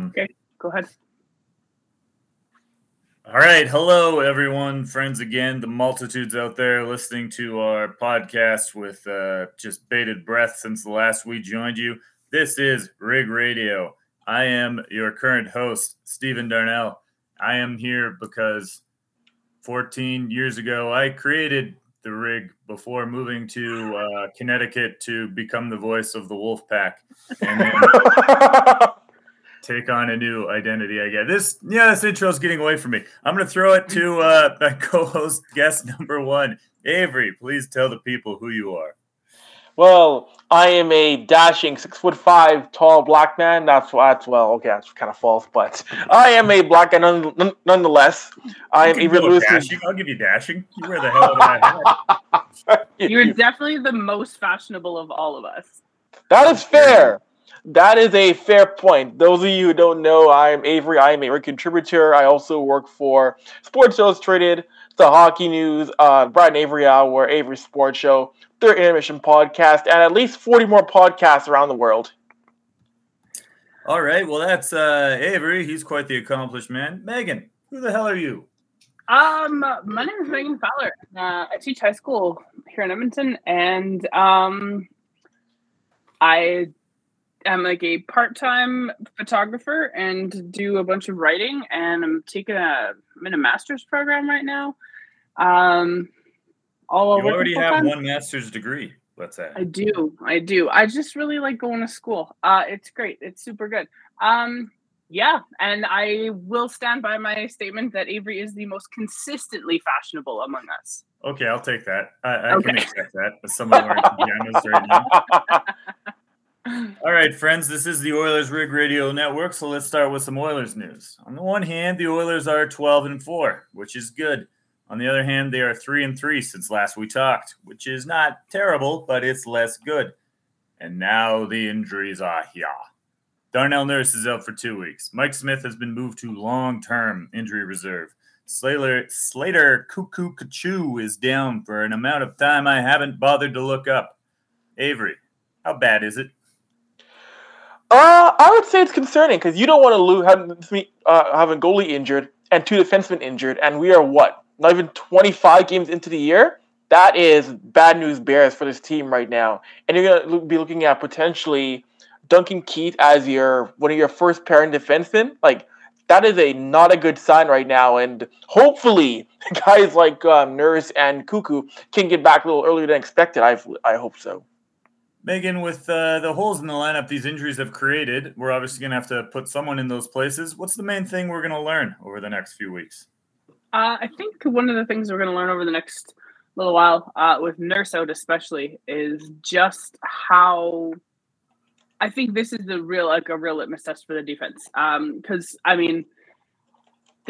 Um, okay, go ahead. All right. Hello, everyone, friends again, the multitudes out there listening to our podcast with uh, just bated breath since the last we joined you. This is Rig Radio. I am your current host, Stephen Darnell. I am here because 14 years ago, I created the rig before moving to uh, Connecticut to become the voice of the Wolf Pack and then take on a new identity. I get this. Yeah, this intro is getting away from me. I'm going to throw it to uh, my co-host, guest number one, Avery. Please tell the people who you are. Well, I am a dashing six foot five tall black man. That's that's well, okay, that's kind of false, but I am a black guy none, nonetheless. I am Avery Lewis. I'll give you dashing. You wear the hell of that You're definitely the most fashionable of all of us. That is fair. That is a fair point. Those of you who don't know, I'm Avery. I am a contributor. I also work for Sports Illustrated, the Hockey News, uh, Brad and Avery Hour, Avery Sports Show their intermission podcast and at least 40 more podcasts around the world. All right. Well, that's uh, Avery. He's quite the accomplished man. Megan, who the hell are you? Um, my name is Megan Fowler. Uh, I teach high school here in Edmonton, and um, I am like a part-time photographer and do a bunch of writing. And I'm taking a I'm in a master's program right now. Um, all over. You already have time. one master's degree. Let's say. I do. I do. I just really like going to school. Uh, it's great. It's super good. Um, yeah, and I will stand by my statement that Avery is the most consistently fashionable among us. Okay, I'll take that. I, I okay. can accept that as someone wearing pajamas right now. All right, friends, this is the Oilers Rig Radio Network, so let's start with some Oilers news. On the one hand, the Oilers are 12 and 4, which is good. On the other hand, they are three and three since last we talked, which is not terrible, but it's less good. And now the injuries are here. Darnell Nurse is out for two weeks. Mike Smith has been moved to long-term injury reserve. Slater Slater Cuckoo Kachu is down for an amount of time I haven't bothered to look up. Avery, how bad is it? Uh, I would say it's concerning because you don't want to lose having, uh, goalie injured and two defensemen injured, and we are what not even 25 games into the year, that is bad news bears for this team right now. And you're going to be looking at potentially Duncan Keith as your one of your first pairing defensemen. Like that is a not a good sign right now. And hopefully, guys like um, Nurse and Cuckoo can get back a little earlier than expected. I I hope so. Megan, with uh, the holes in the lineup these injuries have created, we're obviously going to have to put someone in those places. What's the main thing we're going to learn over the next few weeks? Uh, I think one of the things we're going to learn over the next little while, uh, with Nurse out especially, is just how. I think this is the real, like a real litmus test for the defense. Because um, I mean,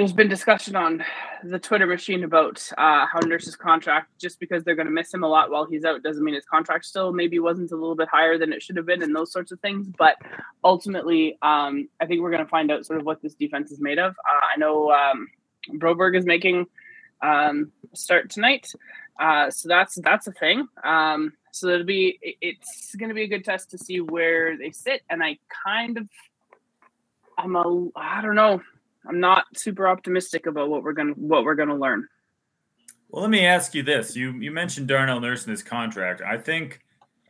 there's been discussion on the Twitter machine about uh, how Nurse's contract, just because they're going to miss him a lot while he's out, doesn't mean his contract still maybe wasn't a little bit higher than it should have been, and those sorts of things. But ultimately, um, I think we're going to find out sort of what this defense is made of. Uh, I know um, Broberg is making um, start tonight, uh, so that's that's a thing. Um, so it'll be it's going to be a good test to see where they sit, and I kind of I'm a I don't know I'm not super optimistic about what we're gonna what we're gonna learn. Well, let me ask you this: you you mentioned Darnell Nurse and his contract. I think.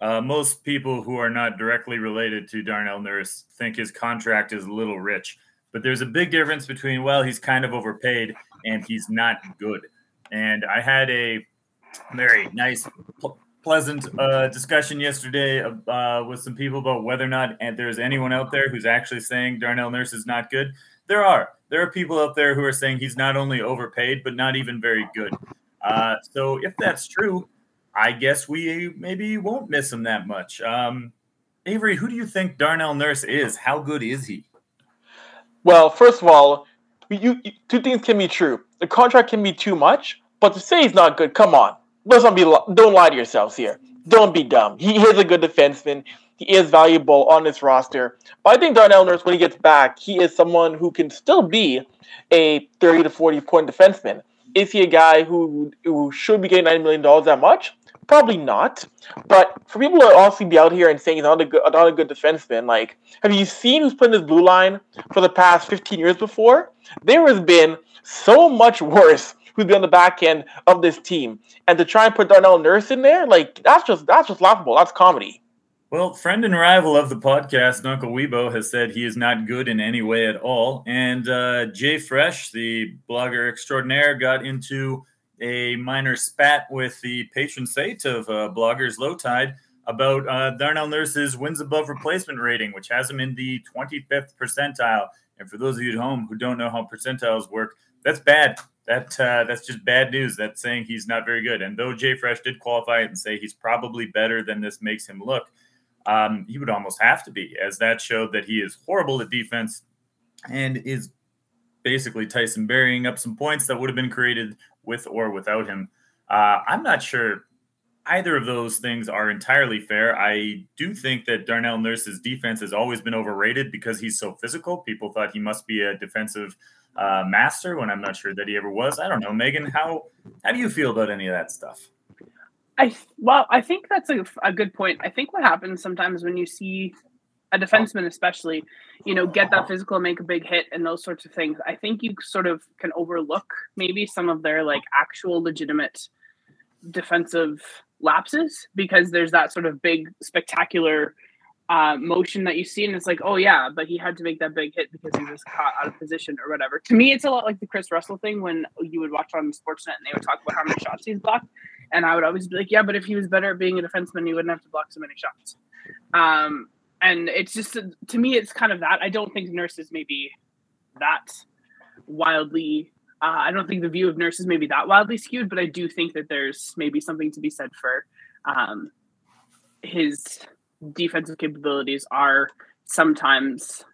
Uh, most people who are not directly related to Darnell Nurse think his contract is a little rich. But there's a big difference between, well, he's kind of overpaid and he's not good. And I had a very nice, pl- pleasant uh, discussion yesterday uh, with some people about whether or not there's anyone out there who's actually saying Darnell Nurse is not good. There are. There are people out there who are saying he's not only overpaid, but not even very good. Uh, so if that's true, I guess we maybe won't miss him that much. Um, Avery, who do you think Darnell Nurse is? How good is he? Well, first of all, you, you, two things can be true. The contract can be too much, but to say he's not good, come on. Let's not be don't lie to yourselves here. Don't be dumb. He is a good defenseman. He is valuable on this roster. But I think Darnell Nurse, when he gets back, he is someone who can still be a 30 to 40 point defenseman. Is he a guy who who should be getting $90 million that much? Probably not. But for people to honestly be out here and saying he's not a good, not a good defenseman, like, have you seen who's put in this blue line for the past 15 years before? There has been so much worse who's been on the back end of this team. And to try and put Darnell Nurse in there, like, that's just that's just laughable. That's comedy. Well, friend and rival of the podcast, Uncle Weibo, has said he is not good in any way at all. And uh, Jay Fresh, the blogger extraordinaire, got into a minor spat with the patron saint of uh, bloggers, Lowetide, about uh, Darnell Nurse's wins above replacement rating, which has him in the 25th percentile. And for those of you at home who don't know how percentiles work, that's bad. That uh, that's just bad news. That's saying he's not very good. And though Jay Fresh did qualify it and say he's probably better than this makes him look, um, he would almost have to be, as that showed that he is horrible at defense and is basically Tyson burying up some points that would have been created with or without him. Uh, I'm not sure either of those things are entirely fair. I do think that Darnell Nurse's defense has always been overrated because he's so physical. People thought he must be a defensive uh, master when I'm not sure that he ever was. I don't know, Megan. How how do you feel about any of that stuff? I well, I think that's a, a good point. I think what happens sometimes when you see a defenseman, especially, you know, get that physical, and make a big hit, and those sorts of things. I think you sort of can overlook maybe some of their like actual legitimate defensive lapses because there's that sort of big spectacular uh, motion that you see, and it's like, oh yeah, but he had to make that big hit because he was caught out of position or whatever. To me, it's a lot like the Kris Russell thing when you would watch on Sportsnet and they would talk about how many shots he's blocked, and I would always be like, yeah, but if he was better at being a defenseman, he wouldn't have to block so many shots. Um, and it's just to me, it's kind of that. I don't think nurses maybe that wildly. Uh, I don't think the view of nurses may be that wildly skewed, but I do think that there's maybe something to be said for um, his defensive capabilities are sometimes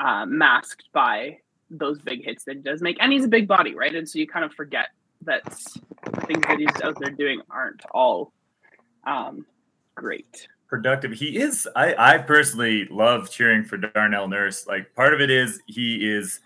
uh, masked by those big hits that he does make, and he's a big body, right? And so you kind of forget that the things that he's out there doing aren't all um, great. Productive. He is. I, I personally love cheering for Darnell Nurse. Like part of it is he is.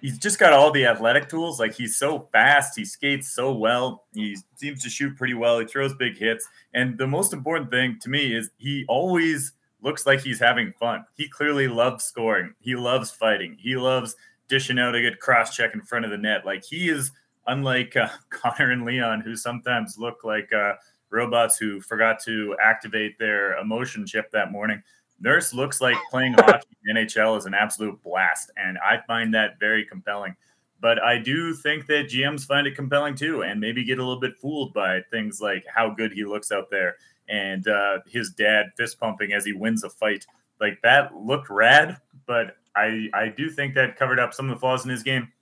He's just got all the athletic tools. Like he's so fast. He skates so well. He seems to shoot pretty well. He throws big hits. And the most important thing to me is he always looks like he's having fun. He clearly loves scoring. He loves fighting. He loves dishing out a good cross check in front of the net. Like he is unlike uh, Connor and Leon, who sometimes look like uh, robots who forgot to activate their emotion chip that morning. Nurse looks like playing hockey in NHL is an absolute blast, and I find that very compelling. But I do think that GMs find it compelling too, and maybe get a little bit fooled by things like how good he looks out there and uh, his dad fist pumping as he wins a fight. Like that looked rad, but I I do think that covered up some of the flaws in his game.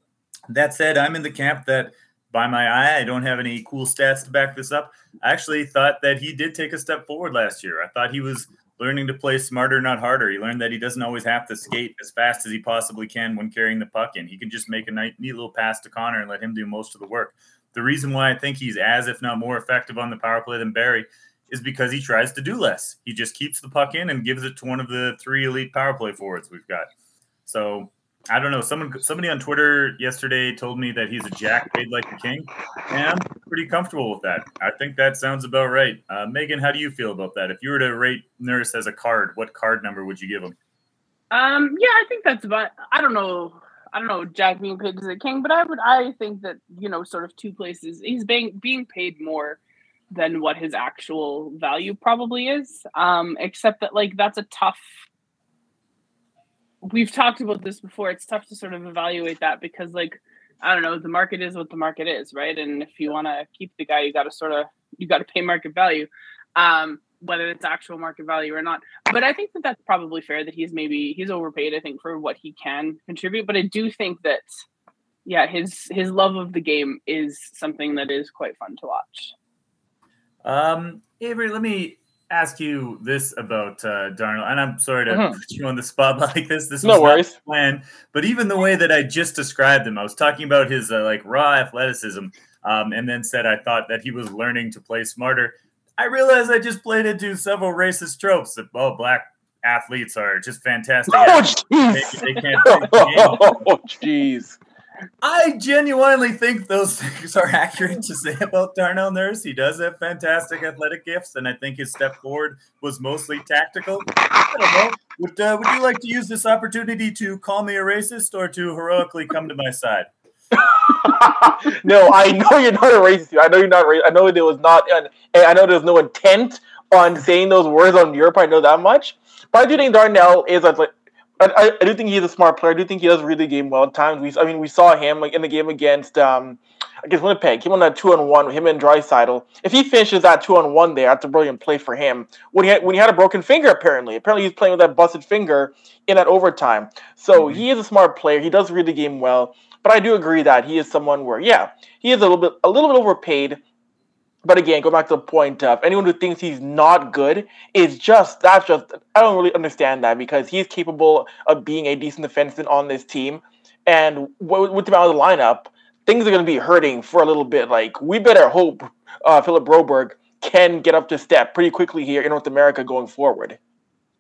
That said, I'm in the camp that by my eye, I don't have any cool stats to back this up. I actually thought that he did take a step forward last year. I thought he was learning to play smarter, not harder. He learned that he doesn't always have to skate as fast as he possibly can when carrying the puck in. He can just make a neat, little pass to Connor and let him do most of the work. The reason why I think he's as, if not more effective on the power play than Barrie is because he tries to do less. He just keeps the puck in and gives it to one of the three elite power play forwards we've got. So I don't know. Someone, somebody on Twitter yesterday told me that he's a jack paid like a king, and I'm pretty comfortable with that. I think that sounds about right. Uh, Megan, how do you feel about that? If you were to rate Nurse as a card, what card number would you give him? Um, yeah, I think that's about. I don't know. I don't know. Jack being paid as a king, but I would. I think that you know, sort of two places. He's being being paid more than what his actual value probably is. Um, except that like that's a tough we've talked about this before. It's tough to sort of evaluate that because, like, I don't know, the market is what the market is, right? And if you want to keep the guy, you got to sort of you got to pay market value, um, whether it's actual market value or not. But I think that that's probably fair that he's maybe he's overpaid. I think for what he can contribute, but I do think that yeah, his his love of the game is something that is quite fun to watch. Um, Avery, let me ask you this about uh, Darnell, and I'm sorry to mm-hmm. put you on the spot like this. This no was worries. plan, but even the way that I just described him, I was talking about his uh, like raw athleticism, um, and then said I thought that he was learning to play smarter. I realized I just played into several racist tropes that oh black athletes are just fantastic. Oh jeez! They, they, can't. oh jeez! I genuinely think those things are accurate to say about Darnell Nurse. He does have fantastic athletic gifts, and I think his step forward was mostly tactical. I don't know. Would, uh, would you like to use this opportunity to call me a racist or to heroically come to my side? no, I know you're not a racist. I know you're not. I know there was not, and I know there's no intent on saying those words on your part. I know that much. But I do think Darnell is like I, I, do think he's a smart player. I do think he does read the game well at times. We, I mean, we saw him like in the game against um, against Winnipeg. He won that two on one with him and Draisaitl. If he finishes that two on one there, that's a brilliant play for him. When he had, when he had a broken finger, apparently, apparently he's playing with that busted finger in that overtime. So mm-hmm. he is a smart player. He does read the game well. But I do agree that he is someone where, yeah, he is a little bit a little bit overpaid. But again, go back to the point of anyone who thinks he's not good is just that's just I don't really understand that because he's capable of being a decent defenseman on this team, and with him out of the lineup, things are going to be hurting for a little bit. Like we better hope uh, Philip Broberg can get up to step pretty quickly here in North America going forward.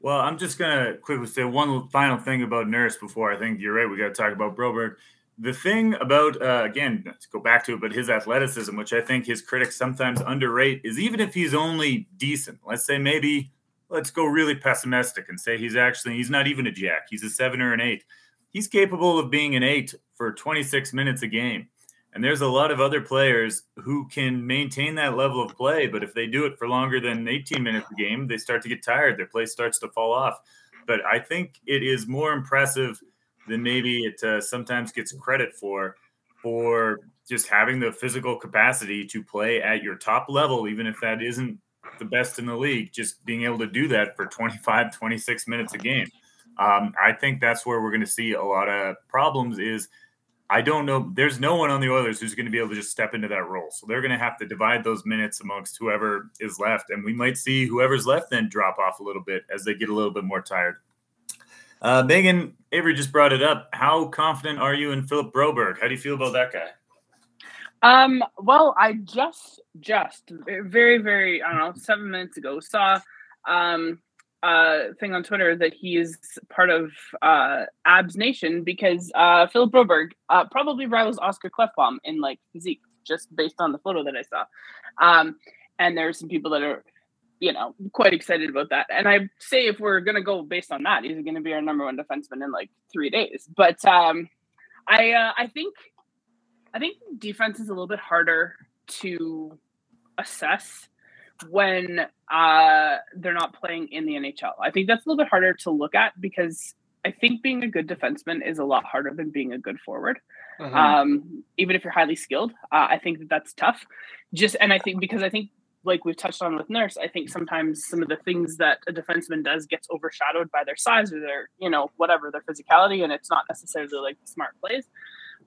Well, I'm just gonna quickly say one final thing about Nurse before I think you're right. We got to talk about Broberg the thing about uh, again to go back to it but his athleticism which i think his critics sometimes underrate is even if he's only decent let's say maybe let's go really pessimistic and say he's actually he's not even a jack he's a seven or an eight. He's capable of being an eight for 26 minutes a game. And there's a lot of other players who can maintain that level of play but if they do it for longer than 18 minutes a game they start to get tired their play starts to fall off. But i think it is more impressive than maybe it uh, sometimes gets credit for for just having the physical capacity to play at your top level even if that isn't the best in the league just being able to do that for 25 26 minutes a game. Um, i think that's where we're going to see a lot of problems is i don't know there's no one on the oilers who's going to be able to just step into that role. So they're going to have to divide those minutes amongst whoever is left and we might see whoever's left then drop off a little bit as they get a little bit more tired uh, Megan Avery just brought it up. How confident are you in Philip Broberg? How do you feel about that guy? Um, well, I just, just very, very, I don't know, seven minutes ago saw um, a thing on Twitter that he is part of uh, Abs Nation because uh, Philip Broberg uh, probably rivals Oscar Klefbom in like physique, just based on the photo that I saw. Um, and there are some people that are you know, quite excited about that. And I say if we're gonna go based on that, he's gonna be our number one defenseman in like three days. But um, I uh, I think I think defense is a little bit harder to assess when uh, they're not playing in the NHL. I think that's a little bit harder to look at because I think being a good defenseman is a lot harder than being a good forward. Mm-hmm. Um, even if you're highly skilled, uh, I think that that's tough. Just and I think because I think like we've touched on with Nurse, I think sometimes some of the things that a defenseman does gets overshadowed by their size or their, you know, whatever their physicality, and it's not necessarily like smart plays.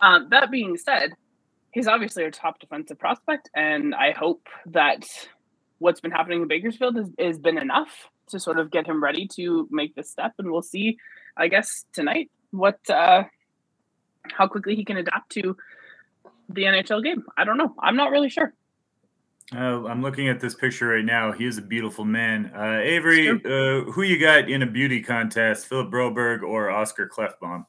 Um, that being said, he's obviously a top defensive prospect, and I hope that what's been happening in Bakersfield has, has been enough to sort of get him ready to make this step, and we'll see, I guess, tonight what uh, how quickly he can adapt to the NHL game. I don't know. I'm not really sure. Uh, I'm looking at this picture right now. He is a beautiful man. Uh, Avery, uh, who you got in a beauty contest, Philip Broberg or Oscar Klefbom?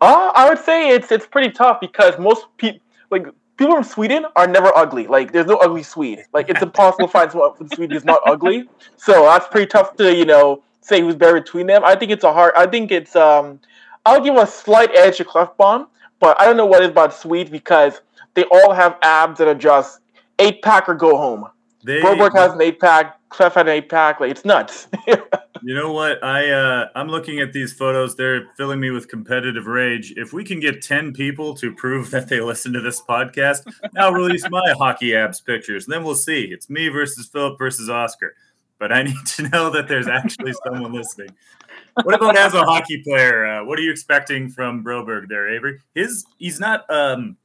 Uh, I would say it's it's pretty tough because most people like people from Sweden are never ugly. Like there's no ugly Swede. Like it's impossible to find someone from Sweden who's not ugly. So that's pretty tough to you know say who's better between them. I think it's a hard. I think it's um. I'll give a slight edge to Klefbom, but I don't know what it is about Swedes because they all have abs that are just eight pack or go home. They, Broberg has an eight pack. Clef had an eight pack. Like it's nuts. you know what? I uh, I'm looking at these photos. They're filling me with competitive rage. If we can get ten people to prove that they listen to this podcast, I'll release my hockey abs pictures. And then we'll see. It's me versus Philip versus Oscar. But I need to know that there's actually someone listening. What about as a hockey player? Uh, what are you expecting from Broberg there, Avery? His he's not um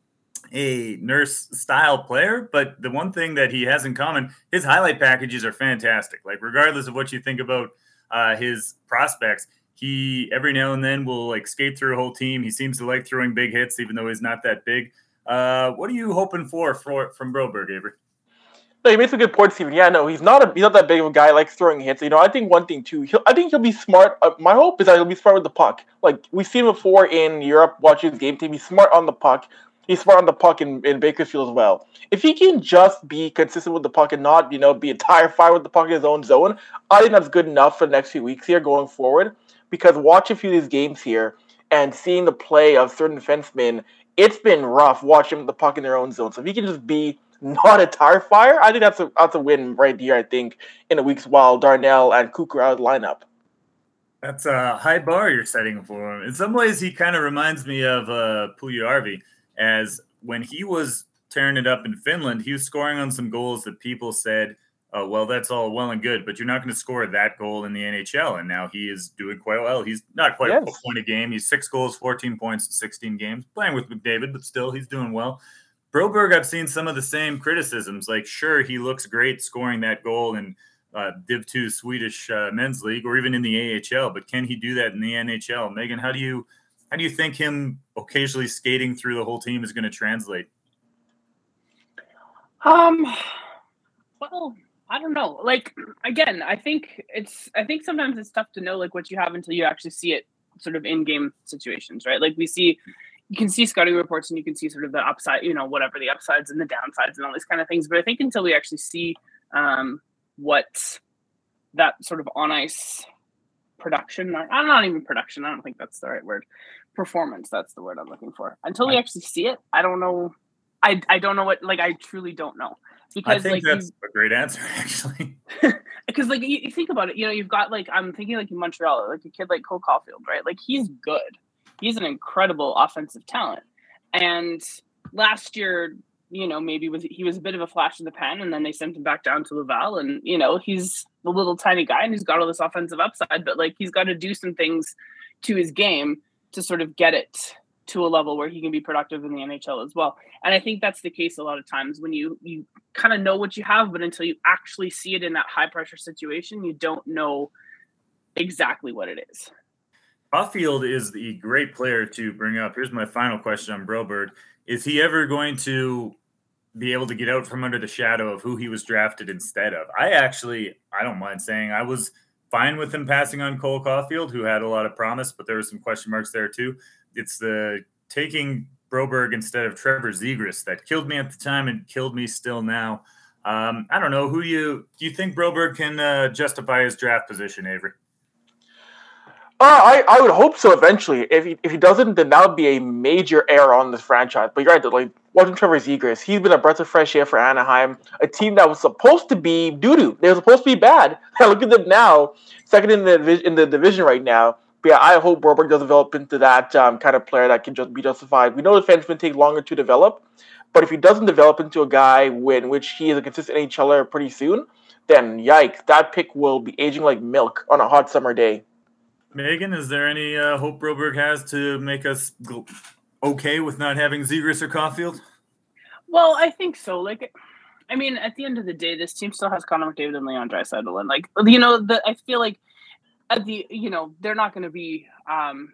a nurse style player, but the one thing that he has in common, his highlight packages are fantastic. Like regardless of what you think about uh, his prospects, he every now and then will like skate through a whole team. He seems to like throwing big hits, even though he's not that big. Uh, what are you hoping for, for from Broberg, Avery? No, he makes a good point, Stephen. Yeah, no, he's not a he's not that big of a guy. Like throwing hits. You know, I think one thing too. He'll, I think he'll be smart. Uh, my hope is that he'll be smart with the puck. Like we've seen before in Europe, watching his game team. He's smart on the puck. He's smart on the puck in, in Bakersfield as well. If he can just be consistent with the puck and not, you know, be a tire fire with the puck in his own zone, I think that's good enough for the next few weeks here going forward. Because watching a few of these games here and seeing the play of certain defensemen, it's been rough watching the puck in their own zone. So if he can just be not a tire fire, I think that's a that's a win right here. I think in a weeks while Darnell and Cooker out of the lineup. That's a high bar you're setting for him. In some ways, he kind of reminds me of uh, Puljujarvi, as when he was tearing it up in Finland, he was scoring on some goals that people said, "Oh, well, that's all well and good, but you're not going to score that goal in the NHL." And now he is doing quite well. He's not quite yes. a point a game. He's six goals, 14 points, 16 games, playing with McDavid, but still, he's doing well. Broberg, I've seen some of the same criticisms. Like, sure, he looks great scoring that goal in uh, Div 2 Swedish uh, men's league or even in the AHL, but can he do that in the NHL? Megan, how do you how do you think him occasionally skating through the whole team is going to translate? Um, well, I don't know. Like again, I think it's I think sometimes it's tough to know like what you have until you actually see it sort of in game situations, right? Like we see you can see scouting reports and you can see sort of the upside, you know, whatever the upsides and the downsides and all these kind of things. But I think until we actually see um, what that sort of on ice production, I'm not even production, I don't think that's the right word. Performance, that's the word I'm looking for. Until we actually see it, I don't know. I, I don't know what, like, I truly don't know. Because, I think like, that's you, a great answer, actually. because, like, you, you think about it, you know, you've got, like, I'm thinking, like, in Montreal, like a kid like Cole Caufield, right? Like, he's good he's an incredible offensive talent. And last year, you know, maybe was he was a bit of a flash in the pan, and then they sent him back down to Laval, and you know, he's a little tiny guy and he's got all this offensive upside, but like he's got to do some things to his game to sort of get it to a level where he can be productive in the NHL as well. And I think that's the case a lot of times when you you kind of know what you have, but until you actually see it in that high pressure situation, you don't know exactly what it is. Caufield is the great player to bring up. Here's my final question on Broberg. Is he ever going to be able to get out from under the shadow of who he was drafted instead of? I actually, I don't mind saying I was fine with him passing on Cole Caufield, who had a lot of promise, but there were some question marks there too. It's the taking Broberg instead of Trevor Zegras that killed me at the time and killed me still now. Um, I don't know who you do. You think Broberg can uh, justify his draft position, Avery? Uh, I, I would hope so eventually. If he, if he doesn't, then that would be a major error on this franchise. But you're right, like watching Trevor Zegras, he's been a breath of fresh air for Anaheim, a team that was supposed to be doo doo. They were supposed to be bad. Look at them now, second in the in the division right now. But yeah, I hope Broberg does develop into that um, kind of player that can just be justified. We know defensemen take longer to develop, but if he doesn't develop into a guy in which he is a consistent NHLer pretty soon, then yikes, that pick will be aging like milk on a hot summer day. Megan, is there any uh, hope Broberg has to make us okay with not having Zegras or Caufield? Well, I think so. Like, I mean, at the end of the day, this team still has Connor McDavid and Leon Draisaitl, and like, you know, the I feel like at the you know they're not going to be um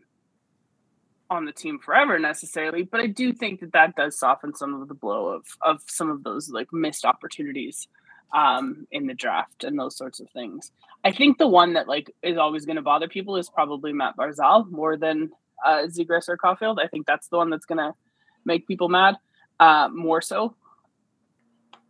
on the team forever necessarily, but I do think that that does soften some of the blow of of some of those like missed opportunities um, in the draft and those sorts of things. I think the one that like is always going to bother people is probably Matt Barzal more than uh, Zegras or Caufield. I think that's the one that's going to make people mad uh, more so.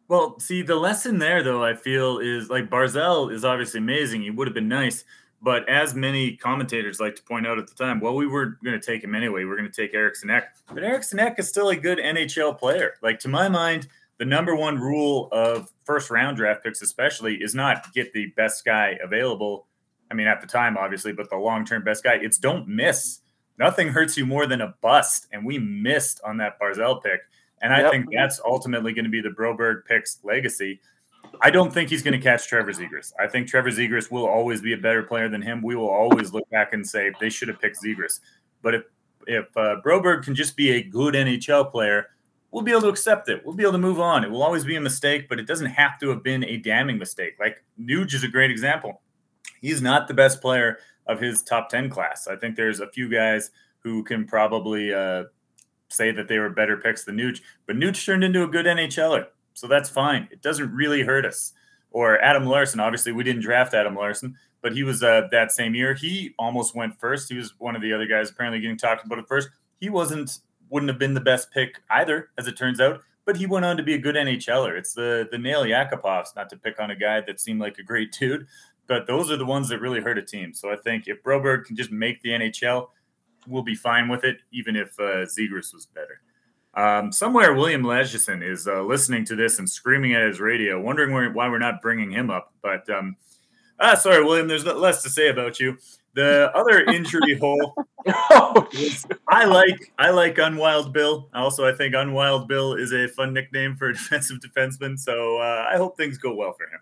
Well, see, the lesson there, though, I feel is like Barzal is obviously amazing. He would have been nice. But as many commentators like to point out at the time, well, we were going to take him anyway. We are going to take Eriksson Ek. But Eriksson Ek is still a good NHL player. Like, to my mind, the number one rule of first round draft picks, especially, is not get the best guy available. I mean, at the time, obviously, but the long term best guy, it's don't miss. Nothing hurts you more than a bust. And we missed on that Barzal pick. And I yep. think that's ultimately going to be the Broberg pick's legacy. I don't think he's going to catch Trevor Zegras. I think Trevor Zegras will always be a better player than him. We will always look back and say they should have picked Zegras. But if if uh, Broberg can just be a good NHL player, we'll be able to accept it. We'll be able to move on. It will always be a mistake, but it doesn't have to have been a damning mistake. Like Nuge is a great example. He's not the best player of his top 10 class. I think there's a few guys who can probably uh, say that they were better picks than Nuge, but Nuge turned into a good NHLer. So that's fine. It doesn't really hurt us. Or Adam Larsson. Obviously, we didn't draft Adam Larsson, but he was uh, that same year. He almost went first. He was one of the other guys apparently getting talked about at first. He wasn't wouldn't have been the best pick either, as it turns out. But he went on to be a good NHLer. It's the the Nail Yakupovs, not to pick on a guy that seemed like a great dude, but those are the ones that really hurt a team. So I think if Broberg can just make the NHL, we'll be fine with it, even if uh, Zegras was better. Um, somewhere William Lagesson is uh, listening to this and screaming at his radio, wondering why we're not bringing him up. But um, ah, sorry, William, there's less to say about you. The other injury hole, Oh, is, I like I like Unwild Bill. Also, I think Unwild Bill is a fun nickname for a defensive defenseman. So uh, I hope things go well for him.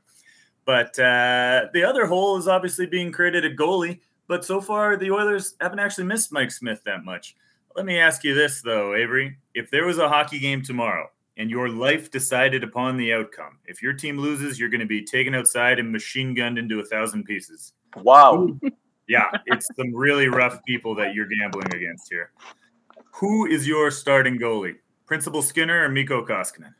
But uh, the other hole is obviously being created at goalie. But so far, the Oilers haven't actually missed Mike Smith that much. Let me ask you this, though, Avery. If there was a hockey game tomorrow and your life decided upon the outcome, if your team loses, you're going to be taken outside and machine gunned into a thousand pieces. wow. Yeah, it's some really rough people that you're gambling against here. Who is your starting goalie? Principal Skinner or Mikko Koskinen?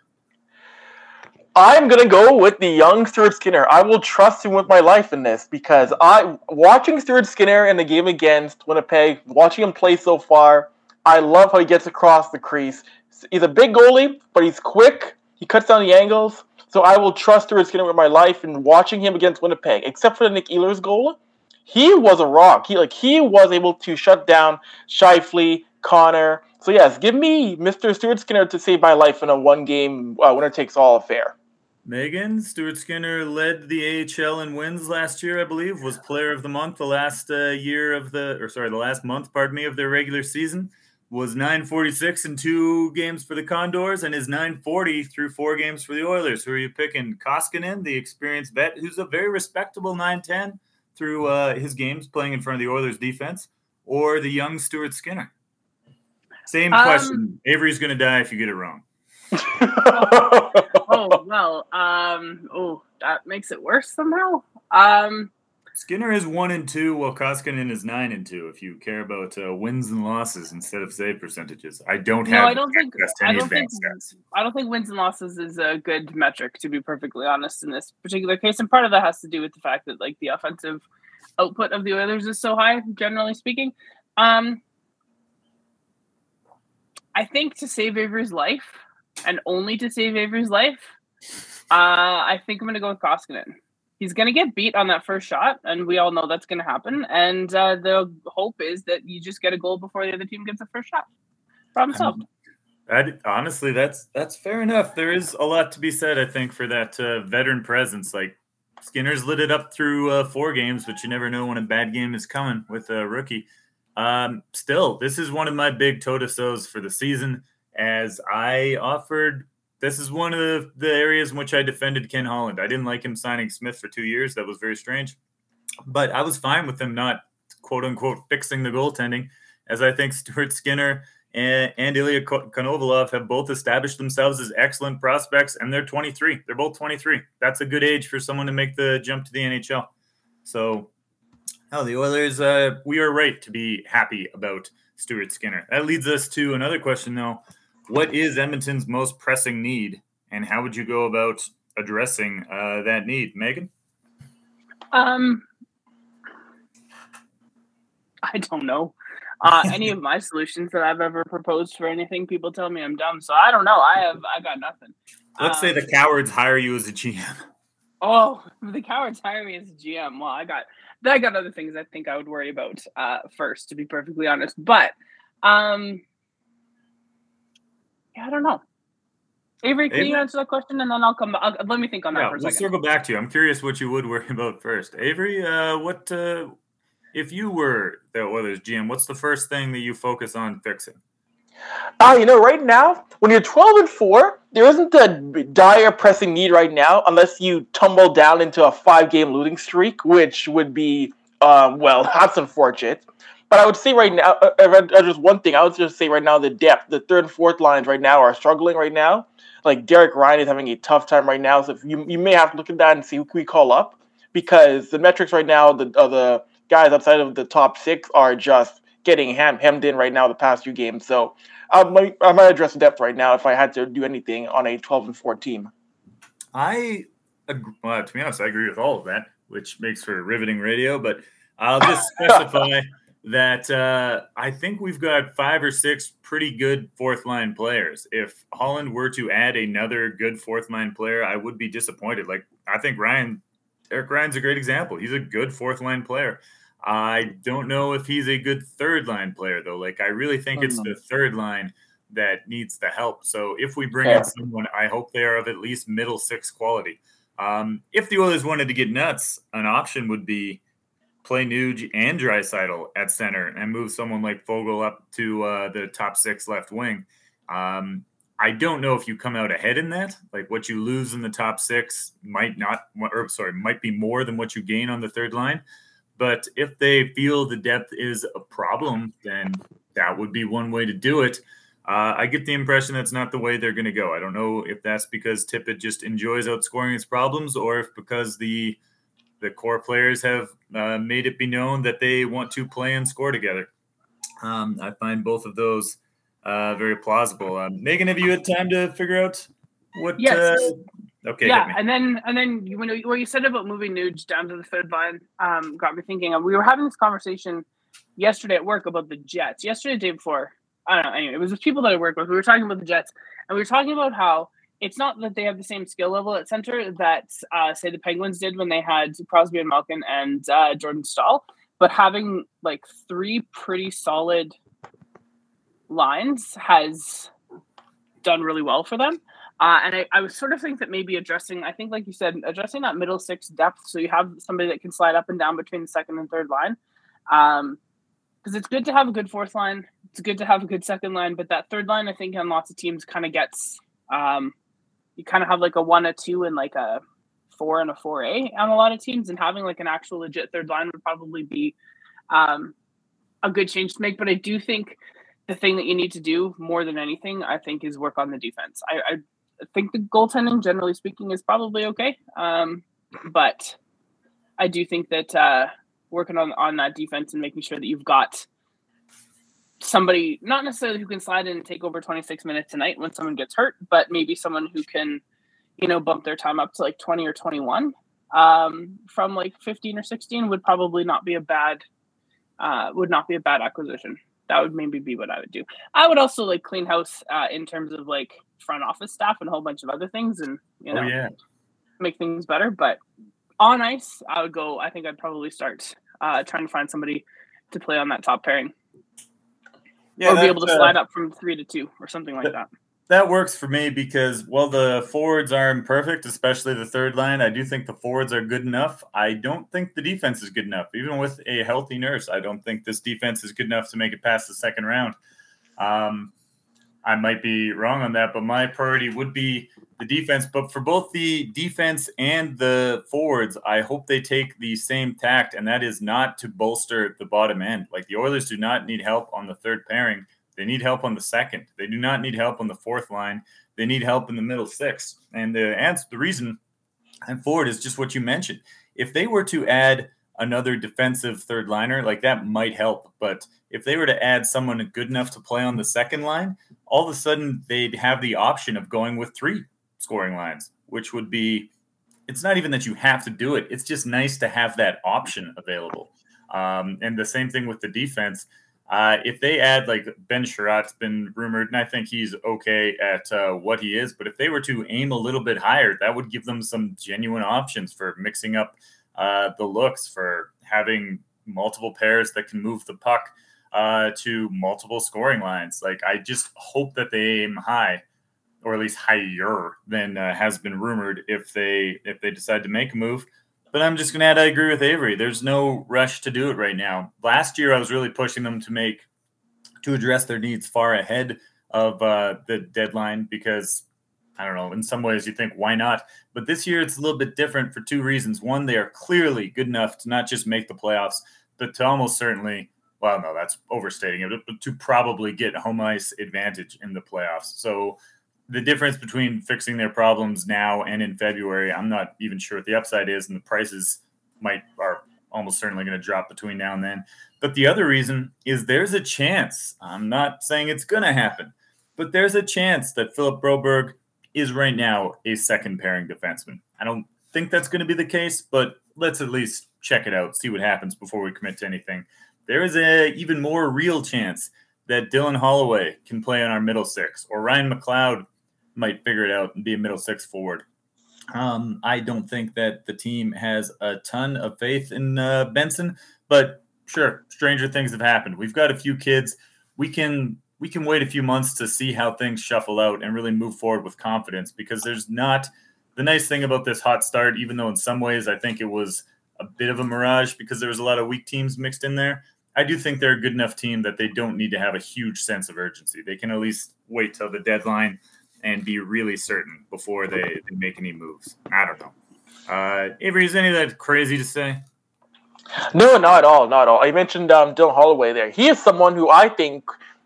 I'm gonna go with the young Stuart Skinner. I will trust him with my life in this because I watching Stuart Skinner in the game against Winnipeg, watching him play so far, I love how he gets across the crease. He's a big goalie, but he's quick. He cuts down the angles. So I will trust Stuart Skinner with my life. And watching him against Winnipeg, except for the Nick Ehlers goal, he was a rock. He like he was able to shut down Scheifele, Connor. So yes, give me Mr. Stuart Skinner to save my life in a one-game uh, winner takes all affair. Megan, Stuart Skinner led the AHL in wins last year, I believe, was player of the month the last uh, year of the, or sorry, the last month, pardon me, of their regular season. Was 946 in two games for the Condors and is 940 through four games for the Oilers. Who are you picking? Koskinen, the experienced vet, who's a very respectable 910 through uh, his games playing in front of the Oilers defense, or the young Stuart Skinner? Same Um, question. Avery's going to die if you get it wrong. oh well. Um. Oh, that makes it worse somehow. Um. Skinner is one and two, while Koskinen is nine and two. If you care about uh, wins and losses instead of save percentages, I don't have. No, I don't think. I don't think. stats. I don't think wins and losses is a good metric to be perfectly honest in this particular case, and part of that has to do with the fact that like the offensive output of the Oilers is so high, generally speaking. Um. I think to save Avery's life, and only to save Avery's life, uh, I think I'm going to go with Koskinen. He's going to get beat on that first shot, and we all know that's going to happen. And uh, the hope is that you just get a goal before the other team gets the first shot. Problem solved. That, honestly, that's that's fair enough. There is a lot to be said, I think, for that uh, veteran presence. Like Skinner's lit it up through uh, four games, but you never know when a bad game is coming with a rookie. Um, still, this is one of my big toe-to-soes for the season. As I offered, this is one of the, the areas in which I defended Ken Holland. I didn't like him signing Smith for two years. That was very strange. But I was fine with him not quote unquote fixing the goaltending, as I think Stuart Skinner and, and Ilya Ko- Konovalov have both established themselves as excellent prospects, and they're 23. They're both 23. That's a good age for someone to make the jump to the NHL. So, no, the Oilers, uh, we are right to be happy about Stuart Skinner. That leads us to another question, though. What is Edmonton's most pressing need, and how would you go about addressing uh, that need, Megan? Um, I don't know. Uh, any of my solutions that I've ever proposed for anything, people tell me I'm dumb. So I don't know. I have I got nothing. Let's say Um, the cowards hire you as a GM. Oh, the cowards hire me as a GM. Well, I got I got other things I think I would worry about uh, first, to be perfectly honest. But um, yeah, I don't know. Avery, can you answer that question, and then I'll come. I'll, let me think on that Yeah, for a we'll second. circle back to you. I'm curious what you would worry about first. Avery, uh, what uh, if you were the Oilers GM? What's the first thing that you focus on fixing? Ah, you know, right now, when you're 12 and 4, there isn't a dire pressing need right now unless you tumble down into a five game losing streak, which would be, um, well, that's unfortunate. But I would say right now, uh, uh, uh, just one thing, I would just say right now, the depth, the third and fourth lines right now are struggling right now. Like Derek Ryan is having a tough time right now. So if you, you may have to look at that and see who we call up because the metrics right now, the, uh, the guys outside of the top six are just getting hem- hemmed in right now the past few games. So I might, I might address depth right now if I had to do anything on a 12 and 4 team. I, well, to be honest, I agree with all of that, which makes for riveting radio. But I'll just specify that uh, I think we've got five or six pretty good fourth line players. If Holland were to add another good fourth line player, I would be disappointed. Like I think Ryan, Eric Ryan's a great example. He's a good fourth line player. I don't know if he's a good third line player though. Like I really think it's the third line that needs the help. So if we bring yeah. in someone, I hope they are of at least middle six quality. Um, if the Oilers wanted to get nuts, an option would be play Nuge and Draisaitl at center and move someone like Foegele up to uh, the top six left wing. Um, I don't know if you come out ahead in that. Like what you lose in the top six might not, or sorry, might be more than what you gain on the third line. But if they feel the depth is a problem, then that would be one way to do it. Uh, I get the impression that's not the way they're going to go. I don't know if that's because Tippett just enjoys outscoring his problems, or if because the the core players have uh, made it be known that they want to play and score together. Um, I find both of those uh, very plausible. Um, Megan, have you had time to figure out what? Yes. Uh, okay. Yeah, and then and then you, when you, what you said about moving Nuge down to the third line um, got me thinking. We were having this conversation yesterday at work about the Jets. Yesterday, the day before. I don't know. Anyway, it was with people that I work with. We were talking about the Jets, and we were talking about how it's not that they have the same skill level at center that uh, say the Penguins did when they had Crosby and Malkin and uh, Jordan Staal, but having like three pretty solid lines has done really well for them. Uh, and I, I was sort of think that maybe addressing, I think, like you said, addressing that middle six depth, so you have somebody that can slide up and down between the second and third line. Um, because it's good to have a good fourth line. It's good to have a good second line, but that third line, I think, on lots of teams, kind of gets um, you kind of have like a one, a two, and like a four and a four A on a lot of teams, and having like an actual legit third line would probably be um, a good change to make. But I do think the thing that you need to do more than anything, I think, is work on the defense. I, I think the goaltending, generally speaking, is probably okay, um, but I do think that uh, working on on that defense and making sure that you've got somebody not necessarily who can slide in and take over 26 minutes tonight when someone gets hurt, but maybe someone who can, you know, bump their time up to like 20 or 21 um, from like 15 or 16 would probably not be a bad uh, would not be a bad acquisition. That would maybe be what I would do. I would also like clean house uh, in terms of like front office staff and a whole bunch of other things, and you oh, know, oh, yeah. make things better. But on ice, I would go. I think I'd probably start uh, trying to find somebody to play on that top pairing yeah, or be able to uh, slide up from three to two or something like that, that. That works for me because while the forwards are imperfect, especially the third line, I do think the forwards are good enough. I don't think the defense is good enough. Even with a healthy nurse, I don't think this defense is good enough to make it past the second round. Um, I might be wrong on that, but my priority would be the defense. But for both the defense and the forwards, I hope they take the same tact, and that is not to bolster the bottom end. Like the Oilers do not need help on the third pairing. They need help on the second. They do not need help on the fourth line. They need help in the middle six. And the answer, the reason I'm forward is just what you mentioned. If they were to add another defensive third liner, like that might help. But if they were to add someone good enough to play on the second line, all of a sudden they'd have the option of going with three scoring lines, which would be it's not even that you have to do it. It's just nice to have that option available. Um, and the same thing with the defense. Uh, if they add like Ben Chiarot's been rumored, and I think he's okay at uh, what he is, but if they were to aim a little bit higher, that would give them some genuine options for mixing up uh, the looks, for having multiple pairs that can move the puck uh, to multiple scoring lines. Like I just hope that they aim high, or at least higher than uh, has been rumored if they if they decide to make a move. But I'm just gonna add I agree with Avery. There's no rush to do it right now. Last year I was really pushing them to make to address their needs far ahead of uh, the deadline because I don't know. In some ways, you think why not? But this year it's a little bit different for two reasons. One, they are clearly good enough to not just make the playoffs, but to almost certainly well, no, that's overstating it, but to probably get home ice advantage in the playoffs. So the difference between fixing their problems now and in February, I'm not even sure what the upside is, and the prices might are almost certainly going to drop between now and then. But the other reason is there's a chance. I'm not saying it's going to happen, but there's a chance that Philip Broberg is right now a second pairing defenseman. I don't think that's going to be the case, but let's at least check it out, see what happens before we commit to anything. There is a even more real chance that Dylan Holloway can play on our middle six, or Ryan McLeod might figure it out and be a middle six forward. Um, I don't think that the team has a ton of faith in uh, Benson, but sure, stranger things have happened. We've got a few kids. We can we can wait a few months to see how things shuffle out and really move forward with confidence because there's not the nice thing about this hot start, even though in some ways I think it was a bit of a mirage because there was a lot of weak teams mixed in there. I do think they're a good enough team that they don't need to have a huge sense of urgency. They can at least wait till the deadline and be really certain before they, they make any moves. I don't know. Uh, Avery, is any of that crazy to say? No, not at all. Not at all. I mentioned um, Dylan Holloway there. He is someone who I think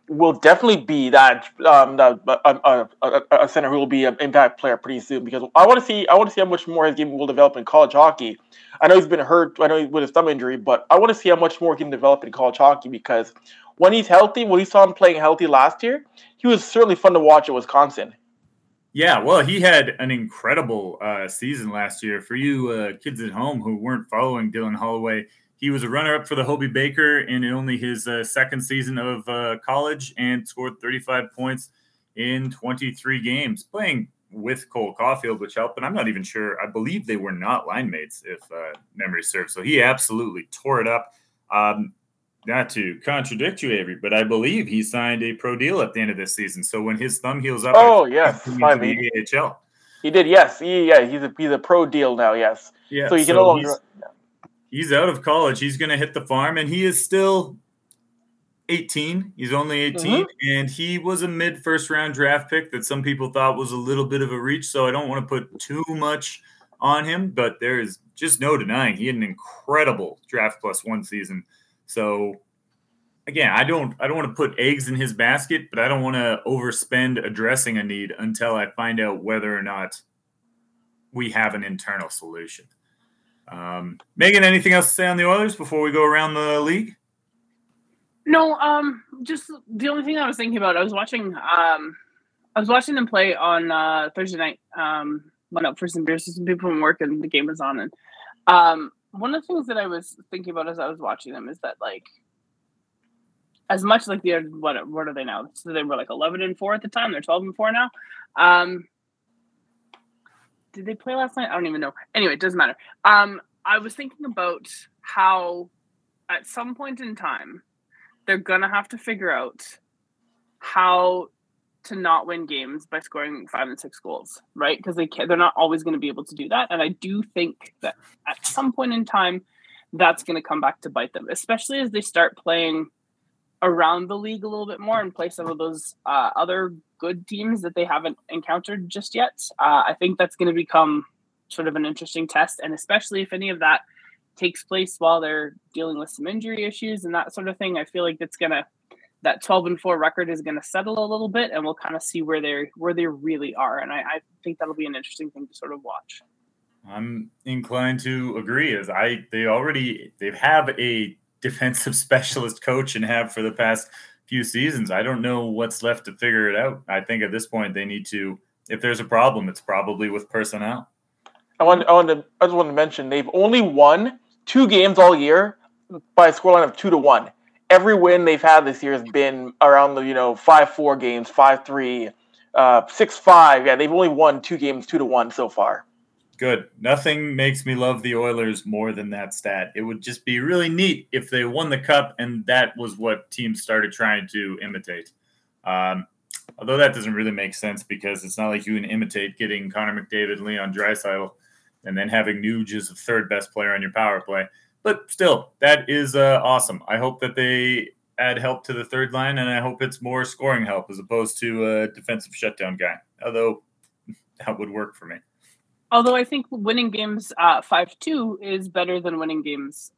will definitely be that um, that uh, uh, a center who will be an impact player pretty soon because I want to see I want to see how much more his game will develop in college hockey. I know he's been hurt. I know with his thumb injury, but I want to see how much more he can develop in college hockey because when he's healthy, when we saw him playing healthy last year, he was certainly fun to watch at Wisconsin. Yeah, well, he had an incredible uh, season last year. For you uh, kids at home who weren't following Dylan Holloway, he was a runner-up for the Hobey Baker in only his uh, second season of uh, college and scored 35 points in 23 games, playing with Cole Caufield, which helped. And I'm not even sure. I believe they were not line mates, if uh, memory serves. So he absolutely tore it up. Um, not to contradict you, Avery, but I believe he signed a pro deal at the end of this season. So when his thumb heals up, oh yes, finally. the AHL. He did, yes. He, yeah, he's a he's a pro deal now, yes. Yeah. So he can so no longer. He's, out of college. He's going to hit the farm, and he is still 18. He's only 18, mm-hmm. and he was a mid first round draft pick that some people thought was a little bit of a reach. So I don't want to put too much on him, but there is just no denying he had an incredible draft plus one season. So again, I don't I don't want to put eggs in his basket, but I don't want to overspend addressing a need until I find out whether or not we have an internal solution. Um, Megan, anything else to say on the Oilers before we go around the league? No, um, just the only thing I was thinking about. I was watching, um, I was watching them play on uh, Thursday night. Um, went up for some beers with some people from work, and the game was on. And um, one of the things that I was thinking about as I was watching them is that like, as much like they're what what are they now? So they were like eleven and four at the time. They're twelve and four now. Um, did they play last night? I don't even know. Anyway, it doesn't matter. Um, I was thinking about how at some point in time they're gonna have to figure out how to not win games by scoring five and six goals, right? Because they can, they're not always going to be able to do that, and I do think that at some point in time, that's going to come back to bite them, especially as they start playing around the league a little bit more and play some of those uh, other good teams that they haven't encountered just yet. Uh, I think that's going to become sort of an interesting test, and especially if any of that takes place while they're dealing with some injury issues and that sort of thing. I feel like that's gonna that 12 and 4 record is going to settle a little bit and we'll kind of see where they're where they really are and I, I, think that'll be an interesting thing to sort of watch i'm inclined to agree as i they already they have a defensive specialist coach and have for the past few seasons i don't know what's left to figure it out i think at this point they need to if there's a problem it's probably with personnel i want, I want to i just want to mention they've only won two games all year by a scoreline of two to one. Every win they've had this year has been around the you know five four games, five three, uh, six five. Yeah, they've only won two games two to one so far. Good. Nothing makes me love the Oilers more than that stat. It would just be really neat if they won the cup and that was what teams started trying to imitate. Um, although that doesn't really make sense because it's not like you can imitate getting Connor McDavid, Leon Draisaitl, and then having Nuge as the third best player on your power play. But still, that is uh, awesome. I hope that they add help to the third line, and I hope it's more scoring help as opposed to a defensive shutdown guy. Although that would work for me. Although I think winning games uh, five two is better than winning games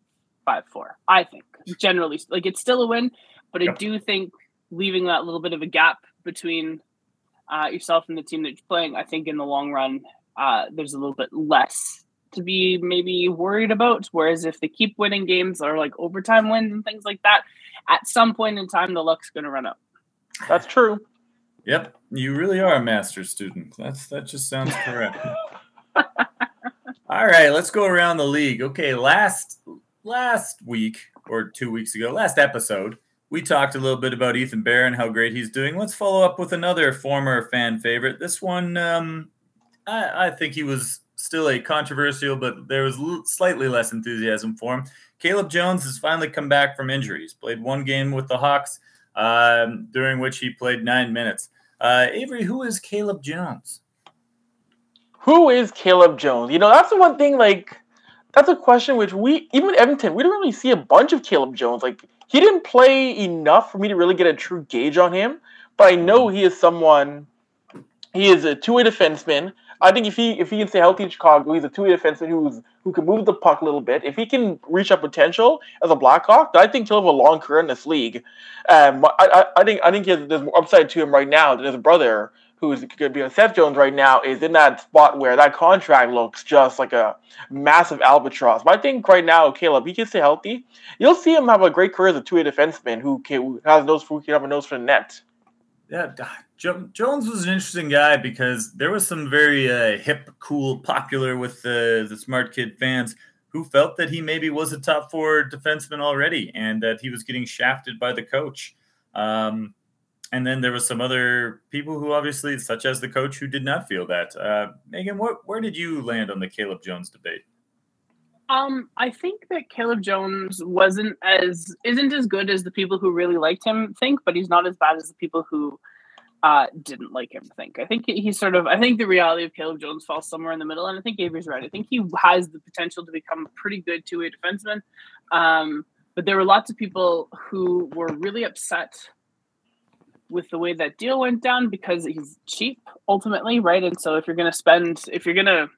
five four. I think generally, like it's still a win, but yep. I do think leaving that little bit of a gap between uh, yourself and the team that you're playing, I think in the long run uh, there's a little bit less to be maybe worried about. Whereas if they keep winning games or like overtime wins and things like that, at some point in time, the luck's going to run out. That's true. Yep, you really are a master student. That's that just sounds correct. All right, let's go around the league. Okay, last last week or two weeks ago, last episode, we talked a little bit about Ethan Bear and how great he's doing. Let's follow up with another former fan favorite. This one, um, I, I think he was still a controversial, but there was slightly less enthusiasm for him. Caleb Jones has finally come back from injuries. Played one game with the Hawks, um, during which he played nine minutes. Uh, Avery, who is Caleb Jones? Who is Caleb Jones? You know, that's the one thing. Like, that's a question which we even Edmonton we didn't really see a bunch of Caleb Jones. Like, he didn't play enough for me to really get a true gauge on him. But I know he is someone. He is a two-way defenseman I think if he if he can stay healthy in Chicago, he's a two-way defenseman who's who can move the puck a little bit. If he can reach up potential as a Blackhawk, I think he'll have a long career in this league. Um, I, I, I think I think has, there's more upside to him right now than his brother, who's going to be on Seth Jones right now, is in that spot where that contract looks just like a massive albatross. But I think right now, Caleb, he can stay healthy. You'll see him have a great career as a two-way defenseman who, can, who has nose for who can have a nose for the net. Yeah, Jones was an interesting guy because there was some very uh, hip, cool, popular with the the smart kid fans who felt that he maybe was a top four defenseman already and that he was getting shafted by the coach. Um, and then there was some other people who obviously, such as the coach, who did not feel that. Uh, Megan, what, where did you land on the Caleb Jones debate? Um, I think that Caleb Jones wasn't as isn't as good as the people who really liked him think, but he's not as bad as the people who uh, didn't like him think. I think he's sort of I think the reality of Caleb Jones falls somewhere in the middle, and I think Avery's right. I think he has the potential to become a pretty good two way defenseman. Um, but there were lots of people who were really upset with the way that deal went down because he's cheap ultimately, right? And so if you're gonna spend if you're gonna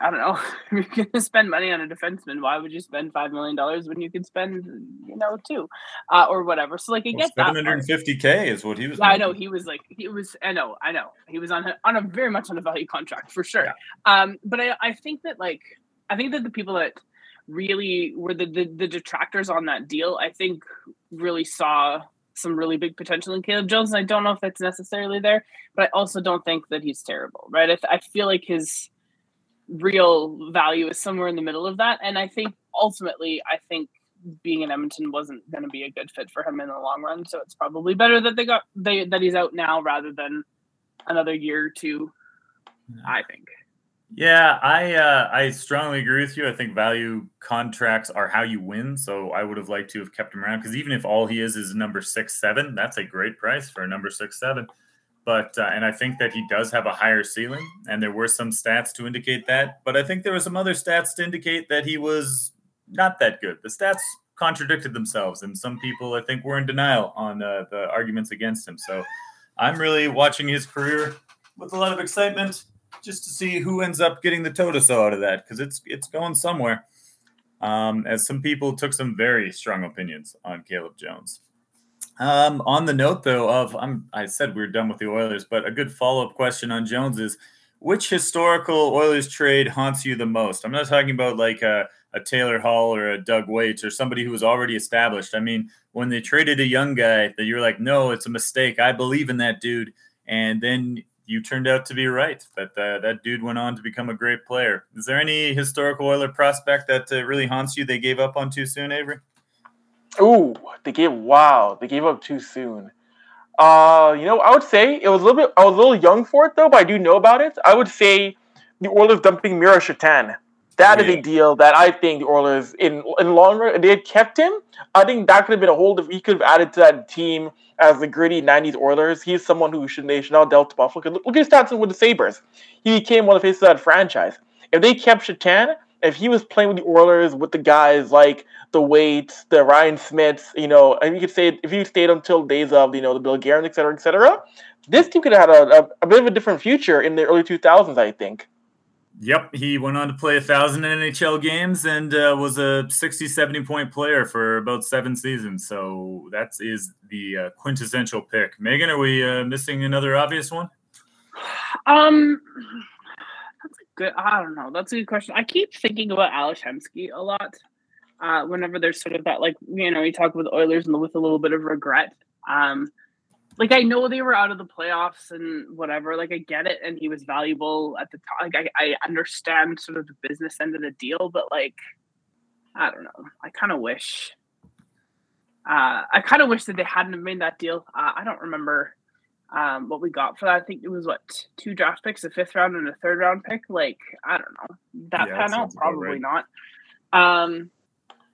I don't know. you're going to spend money on a defenseman. Why would you spend five million dollars when you could spend, you know, two, uh, or whatever? So like, I well, guess seven hundred and fifty k is what he was. Yeah, I know he was like he was. I know, I know he was on a, on a very much on a value contract for sure. Yeah. Um, but I I think that like I think that the people that really were the, the the detractors on that deal, I think really saw some really big potential in Caleb Jones. And I don't know if that's necessarily there, but I also don't think that he's terrible, right? I, I feel like his real value is somewhere in the middle of that. And I think ultimately, I think being in Edmonton wasn't going to be a good fit for him in the long run. So it's probably better that they got they that he's out now rather than another year or two. I think. Yeah, I uh, I strongly agree with you. I think value contracts are how you win. So I would have liked to have kept him around because even if all he is is number six seven, that's a great price for a number six seven but uh, and I think that he does have a higher ceiling, and there were some stats to indicate that. But I think there were some other stats to indicate that he was not that good. The stats contradicted themselves, and some people I think were in denial on uh, the arguments against him. So I'm really watching his career with a lot of excitement, just to see who ends up getting the toe out of that, because it's it's going somewhere. Um, as some people took some very strong opinions on Caleb Jones. Um, on the note though of I'm, I said we are done with the Oilers, but a good follow up question on Jones is which historical Oilers trade haunts you the most? I'm not talking about like a, a Taylor Hall or a Doug Weight or somebody who was already established. I mean, when they traded a young guy that you're like, no, it's a mistake. I believe in that dude, and then you turned out to be right. That uh, that dude went on to become a great player. Is there any historical Oiler prospect that uh, really haunts you? They gave up on too soon, Avery. Ooh, they gave wow, they gave up too soon. Uh, you know, I would say it was a little bit. I was a little young for it though, but I do know about it. I would say the Oilers dumping Miro Satan. That yeah. is a deal that I think the Oilers in in long run they had kept him. I think that could have been a hold of he could have added to that team as the gritty '90s Oilers. He's someone who should they should now dealt to Buffalo. Look, look at his stats with the Sabres. He became one of the faces of that franchise. If they kept Satan, if he was playing with the Oilers with the guys like the Weights, the Ryan Smyths, you know, and you could say if he stayed until days of you know the Bill Guerin, et cetera, et cetera, this team could have had a, a, a bit of a different future in the early 2000s, I think. Yep, he went on to play a thousand NHL games and uh, was a 60, 70 point player for about seven seasons. So that is the uh, quintessential pick. Megan, are we uh, missing another obvious one? Um, that's a good. I don't know. That's a good question. I keep thinking about Ales Hemsky a lot. Uh, whenever there's sort of that, like you know, we talk with Oilers and with a little bit of regret. Um, like I know they were out of the playoffs and whatever. Like I get it, and he was valuable at the time. Like I, I understand sort of the business end of the deal, but like I don't know. I kind of wish. Uh, I kind of wish that they hadn't made that deal. Uh, I don't remember um, what we got for that. I think it was what two draft picks, a fifth round and a third round pick. Like I don't know that Yeah, pan out. Probably right. not. Um,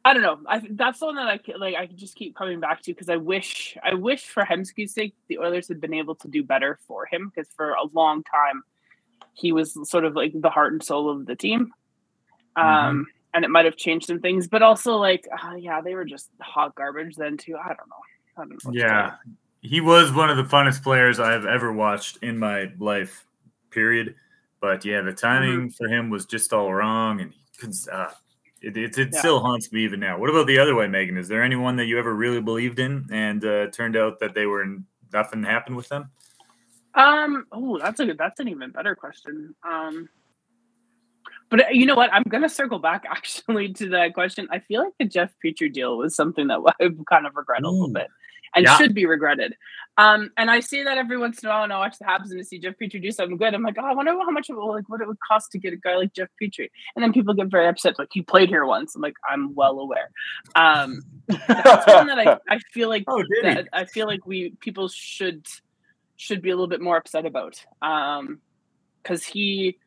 I don't know. I that's the one that I like. I can just keep coming back to because I wish I wish for Hemsky's sake the Oilers had been able to do better for him because for a long time he was sort of like the heart and soul of the team. Um, Mm-hmm. and it might have changed some things, but also like, uh, yeah, they were just hot garbage then too. I don't know. I don't know. what to tell Yeah, he was one of the funnest players I've ever watched in my life. Period. But yeah, the timing for him was just all wrong, and he could. Uh, it it, it Yeah. still haunts me even now. What about the other way, Megan? Is there anyone that you ever really believed in, and uh, turned out that they were nothing happened with them? Um. Oh, that's a good. That's an even better question. Um. But uh, you know what? I'm gonna circle back actually to that question. I feel like the Jeff Petry deal was something that I've kind of regret a little bit, and Yeah. should be regretted. Um. And I say that every once in a while, and I watch the Habs and I see Jeff Petry do something good. I'm like, oh, I wonder how much it will like what it would cost to get a guy like Jeff Petry. And then people get very upset, like he played here once. I'm like, I'm well aware. Um. That's one that I, I feel like Oh, that I feel like we people should should be a little bit more upset about. Um because he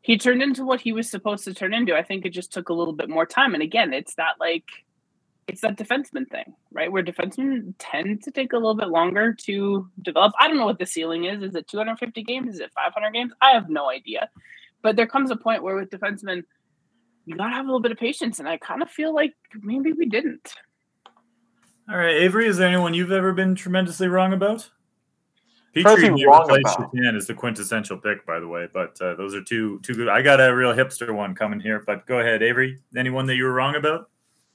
he turned into what he was supposed to turn into. I think it just took a little bit more time. And again, it's that like it's that defenseman thing, right? Where defensemen tend to take a little bit longer to develop. I don't know what the ceiling is. Is it 250 games? Is it 500 games? I have no idea. But there comes a point where with defensemen, you gotta have a little bit of patience, and I kind of feel like maybe we didn't. All right, Avery. Is there anyone you've ever been tremendously wrong about? Petry never wrong about. Is the quintessential pick, by the way. But uh, those are two two good. I got a real hipster one coming here. But go ahead, Avery. Anyone that you were wrong about?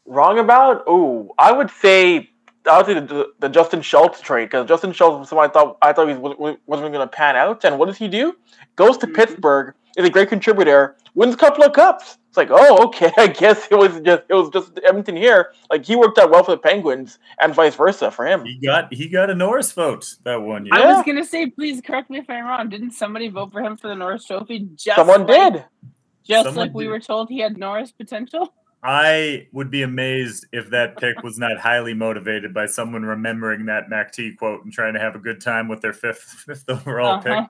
Wrong about? Oh, I would say I would say the, the Justin Schultz trade because Justin Schultz was someone I thought I thought he was, wasn't going to pan out. And what does he do? Goes to Mhm. Pittsburgh, is a great contributor, wins a couple of cups. It's like, oh, okay, I guess it was just it was just Edmonton here. Like he worked out well for the Penguins and vice versa for him. He got he got a Norris vote that one year. I Yeah. was gonna say, please correct me if I'm wrong. Didn't somebody vote for him for the Norris Trophy? Just Someone like, did. just Someone like we did. were told he had Norris potential. I would be amazed if that pick was not highly motivated by someone remembering that MacT quote and trying to have a good time with their fifth fifth overall Uh-huh.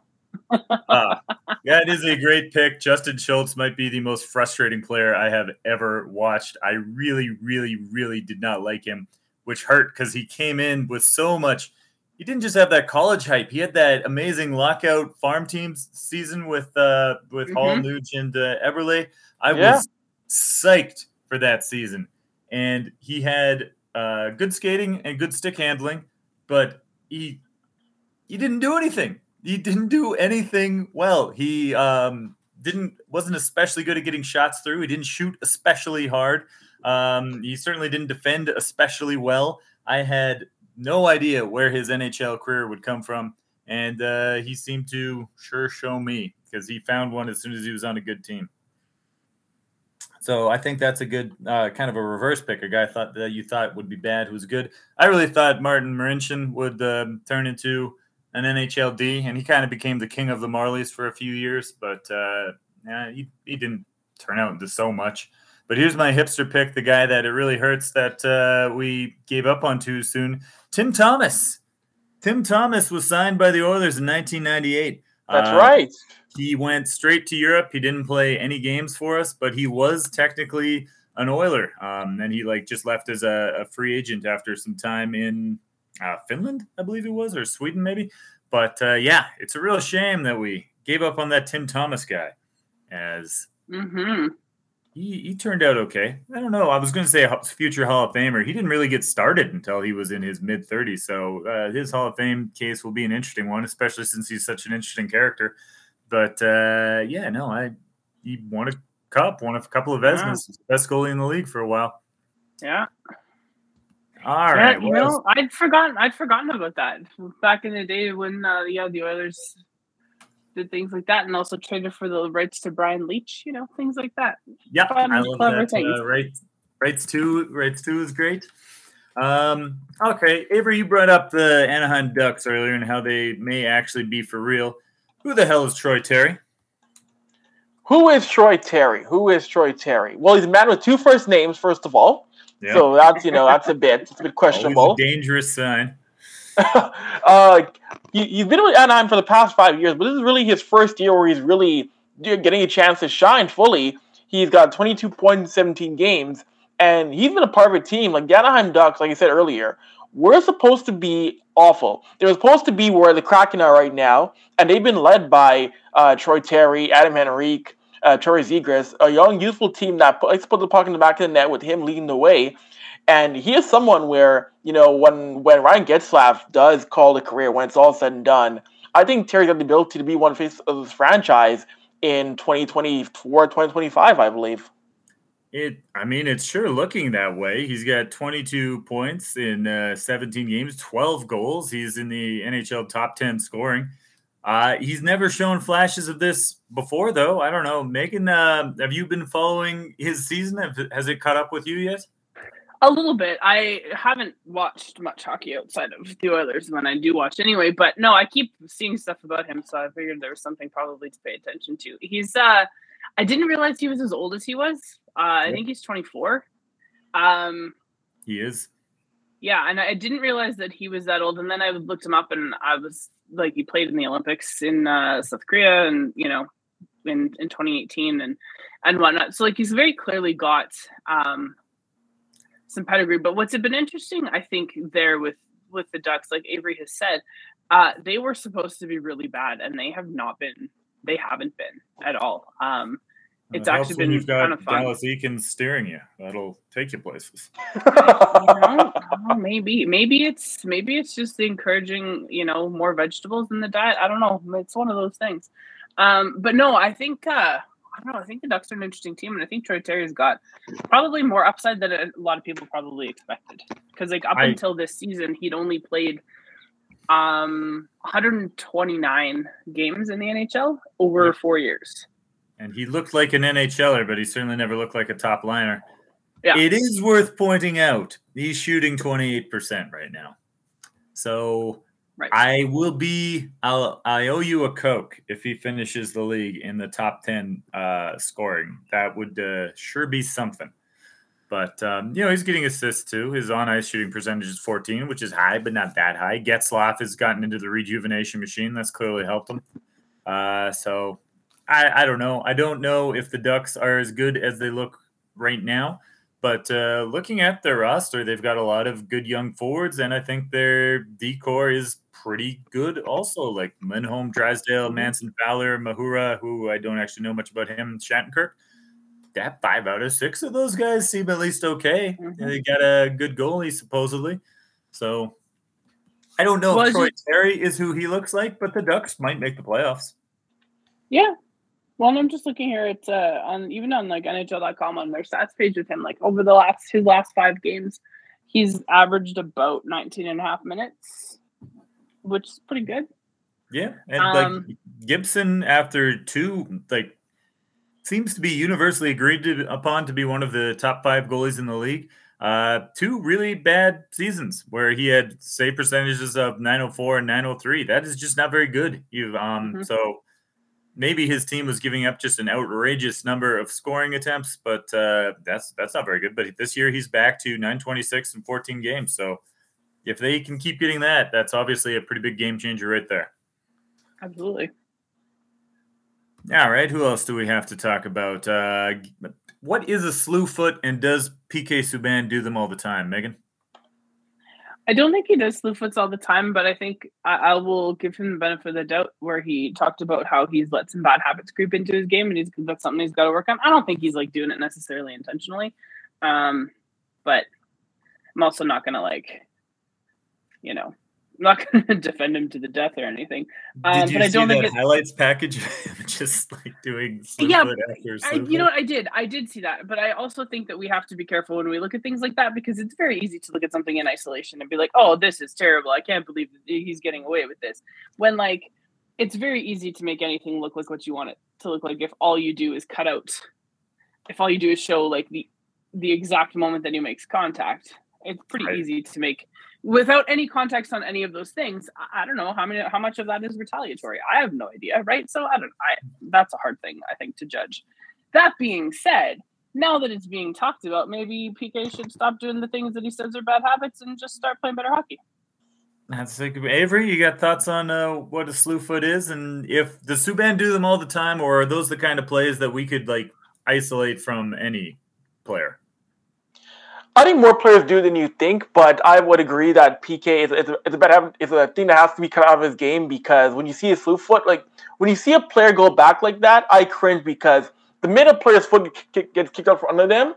pick. Uh, yeah, it is a great pick. Justin Schultz might be the most frustrating player I have ever watched. I really, really, really did not like him, which hurt because he came in with so much. He didn't just have that college hype. He had that amazing lockout farm teams season with uh with Hall, Mhm. Nuge, and uh, Eberle. I Yeah. was psyched for that season, and he had uh, good skating and good stick handling, but he he didn't do anything. He didn't do anything well. He um, didn't wasn't especially good at getting shots through. He didn't shoot especially hard. Um, he certainly didn't defend especially well. I had no idea where his NHL career would come from, and uh, he seemed to sure show me because he found one as soon as he was on a good team. So I think that's a good uh, kind of a reverse pick. A guy thought that you thought would be bad, who's good. I really thought Martin Marincin would um, turn into an NHLD, and he kind of became the king of the Marlies for a few years, but uh, yeah, he, he didn't turn out into so much. But here's my hipster pick, the guy that it really hurts that uh, we gave up on too soon Tim Thomas. Tim Thomas was signed by the Oilers in 1998. That's Uh, right. He went straight to Europe. He didn't play any games for us, but he was technically an Oiler. Um, and he like just left as a, a free agent after some time in uh, Finland, I believe it was, or Sweden maybe. But uh, yeah, it's a real shame that we gave up on that Tim Thomas guy, as Mm-hmm. he, he turned out okay. I don't know. I was going to say a future Hall of Famer. He didn't really get started until he was in his mid 30s. So uh, his Hall of Fame case will be an interesting one, especially since he's such an interesting character. But uh, yeah, no, I he won a cup, won a couple of Yeah. Best goalie in the league for a while. Yeah. All yeah, right, you know, I'd forgotten. I'd forgotten about that back in the day when uh, yeah the Oilers did things like that, and also traded for the rights to Brian Leach. You know, things like that. yeah, fun, I love that. things. Uh, right, rights two, rights two is great. Um, okay, Avery, you brought up the Anaheim Ducks earlier and how they may actually be for real. Who the hell is Troy Terry? Who is Troy Terry? Who is Troy Terry? Well, he's a man with two first names, first of all. Yep. So that's you know that's a bit it's a bit questionable. A dangerous sign. uh, he, has been with Anaheim for the past five years, but this is really his first year where he's really getting a chance to shine fully. He's got 22 points in 17 games, and he's been a part of a team like the Anaheim Ducks, like I said earlier. We're supposed to be awful. They're supposed to be where the Kraken are right now, and they've been led by uh, Troy Terry, Adam Henrique, uh, Troy Zegras, a young, youthful team that likes to put the puck in the back of the net with him leading the way. And he is someone where, you know, when when Ryan Getzlaf does call a career, when it's all said and done, I think Terry's got the ability to be one face of this franchise in 2024, 2025, I believe. It, I mean, it's sure looking that way. He's got 22 points in uh, 17 games, 12 goals. He's in the NHL top 10 scoring. Uh, he's never shown flashes of this before, though. I don't know. Megan, uh, have you been following his season? Has it caught up with you yet? A little bit. I haven't watched much hockey outside of the Oilers when I do watch anyway. But no, I keep seeing stuff about him, so I figured there was something probably to pay attention to. He's. uh I didn't realize he was as old as he was. Uh, I think he's 24. Um, he is. Yeah, and I didn't realize that he was that old. And then I looked him up, and I was like he played in the Olympics in uh, South Korea, and you know, in in 2018 and and whatnot. So like he's very clearly got um, some pedigree. But what's been interesting, I think, there with with the Ducks, like Avery has said, uh, they were supposed to be really bad, and they have not been. They haven't been at all. Um, it's actually been you've got kind of fun. Dallas Eakins steering you. That'll take you places. you know, maybe, maybe it's maybe it's just encouraging, you know, more vegetables in the diet. I don't know. It's one of those things. Um, but no, I think uh, I don't know. I think the Ducks are an interesting team, and I think Troy Terry's got probably more upside than a lot of people probably expected. Because like up I, until this season, he'd only played um 129 games in the NHL over four years and he looked like an NHLer, but he certainly never looked like a top liner. Yeah. It is worth pointing out he's shooting 28% right now. So right. I will be I'll I owe you a Coke if he finishes the league in the top 10 uh, scoring. That would uh, sure be something. But um, you know, he's getting assists too. His on ice shooting percentage is 14, which is high, but not that high. Getzlaf has gotten into the rejuvenation machine. That's clearly helped him. Uh, so I, I don't know. I don't know if the Ducks are as good as they look right now. But uh, looking at their roster, they've got a lot of good young forwards, and I think their decor is pretty good also. Like Lindholm, Drysdale, mm-hmm. Manson Fowler, Mahura, who I don't actually know much about him, Shattenkirk. That five out of six of those guys seem at least okay. Mm-hmm. They got a good goalie, supposedly. So I don't know well, if Troy Terry is who he looks like, but the Ducks might make the playoffs. Yeah, well, I'm just looking here at uh, on even on like NHL.com on their stats page with him, like over the last his last five games, he's averaged about 19 and a half minutes, which is pretty good. Yeah, and um, like Gibson, after two, like seems to be universally agreed to, upon to be one of the top five goalies in the league. Uh, two really bad seasons where he had save percentages of 904 and 903. That is just not very good. You um, mm-hmm. so maybe his team was giving up just an outrageous number of scoring attempts, but uh, that's that's not very good. But this year he's back to 926 and 14 games. So if they can keep getting that, that's obviously a pretty big game changer right there. Absolutely. All right. Who else do we have to talk about? Uh, what is a slew foot, and does PK Subban do them all the time, Megan? I don't think he does slew foots all the time, but I think I, I, will give him the benefit of the doubt where he talked about how he's let some bad habits creep into his game and he's that's something he's got to work on. I don't think he's like doing it necessarily intentionally. Um, but I'm also not gonna like, you know, I'm not going to defend him to the death or anything. Um, but I don't think it, highlights package just like doing yeah. I, you know what I did? I did see that, but I also think that we have to be careful when we look at things like that because it's very easy to look at something in isolation and be like, "Oh, this is terrible. I can't believe he's getting away with this." When like it's very easy to make anything look like what you want it to look like if all you do is cut out if all you do is show like the the exact moment that he makes contact It's pretty right. easy to make without any context on any of those things. I, don't know how many how much of that is retaliatory. I have no idea, right? So I don't. I that's a hard thing I think to judge. That being said, now that it's being talked about, maybe PK should stop doing the things that he says are bad habits and just start playing better hockey. That's like Avery. You got thoughts on uh, what a slew foot is, and if the Subban do them all the time, or are those the kind of plays that we could like isolate from any player? I think more players do than you think, but I would agree that PK is, is, is a bad is a thing that has to be cut out of his game because when you see slew foot, like when you see a player go back like that, I cringe because the minute a player's foot gets kicked out from under them,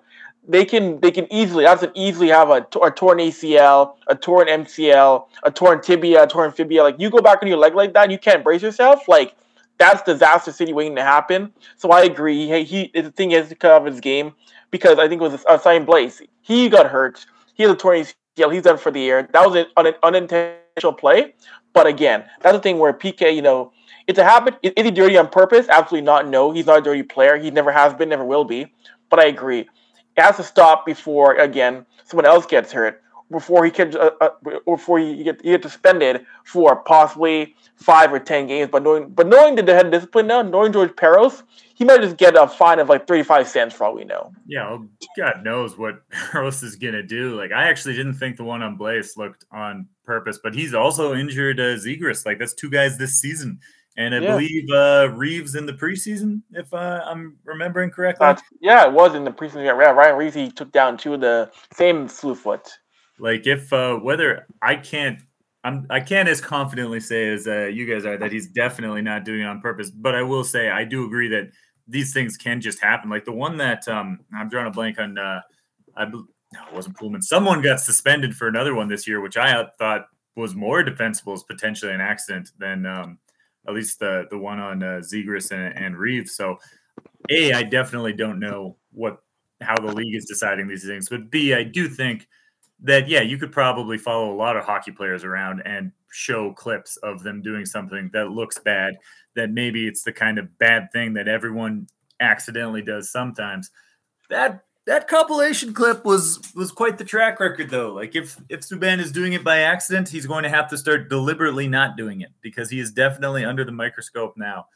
they can they can easily that's an easily have a, a torn ACL, a torn MCL, a torn tibia, a torn fibia. Like you go back on your leg like that, and you can't brace yourself. Like that's disaster city waiting to happen. So I agree. He, he the thing is to cut off his game because I think it was sign Blais. He got hurt. He has a torn ACL. He's done for the year. That was an, unintentional play. But again, that's the thing where PK, you know, it's a habit. Is he dirty on purpose? Absolutely not. No, he's not a dirty player. He never has been, never will be. But I agree. It has to stop before, again, someone else gets hurt. Before he can, uh, uh, before he get, he gets suspended for possibly five or ten games. But knowing, but knowing the head discipline now, knowing George Parros, he might just get a fine of like 35 cents for all we know. Yeah, well, God knows what Rose is going to do. Like, I actually didn't think the one on Blais looked on purpose, but he's also injured uh, Zegras. Like, that's two guys this season. And I yeah. believe uh, Reaves in the preseason, if uh, I'm remembering correctly. Uh, yeah, it was in the preseason. Yeah, Ryan Reaves, he took down two of the same slew foot. Like, if uh, whether I can't I'm I can't as confidently say as uh, you guys are that he's definitely not doing it on purpose. But I will say I do agree that these things can just happen. Like the one that um, I'm drawing a blank on. Uh, I no, it wasn't Poolman. Someone got suspended for another one this year, which I thought was more defensible as potentially an accident than um, at least the the one on uh, and, and Reaves. So, a I definitely don't know what how the league is deciding these things, but b I do think that yeah, you could probably follow a lot of hockey players around and show clips of them doing something that looks bad. That maybe it's the kind of bad thing that everyone accidentally does sometimes. That that compilation clip was was quite the track record though. Like if if Subban is doing it by accident, he's going to have to start deliberately not doing it because he is definitely under the microscope now.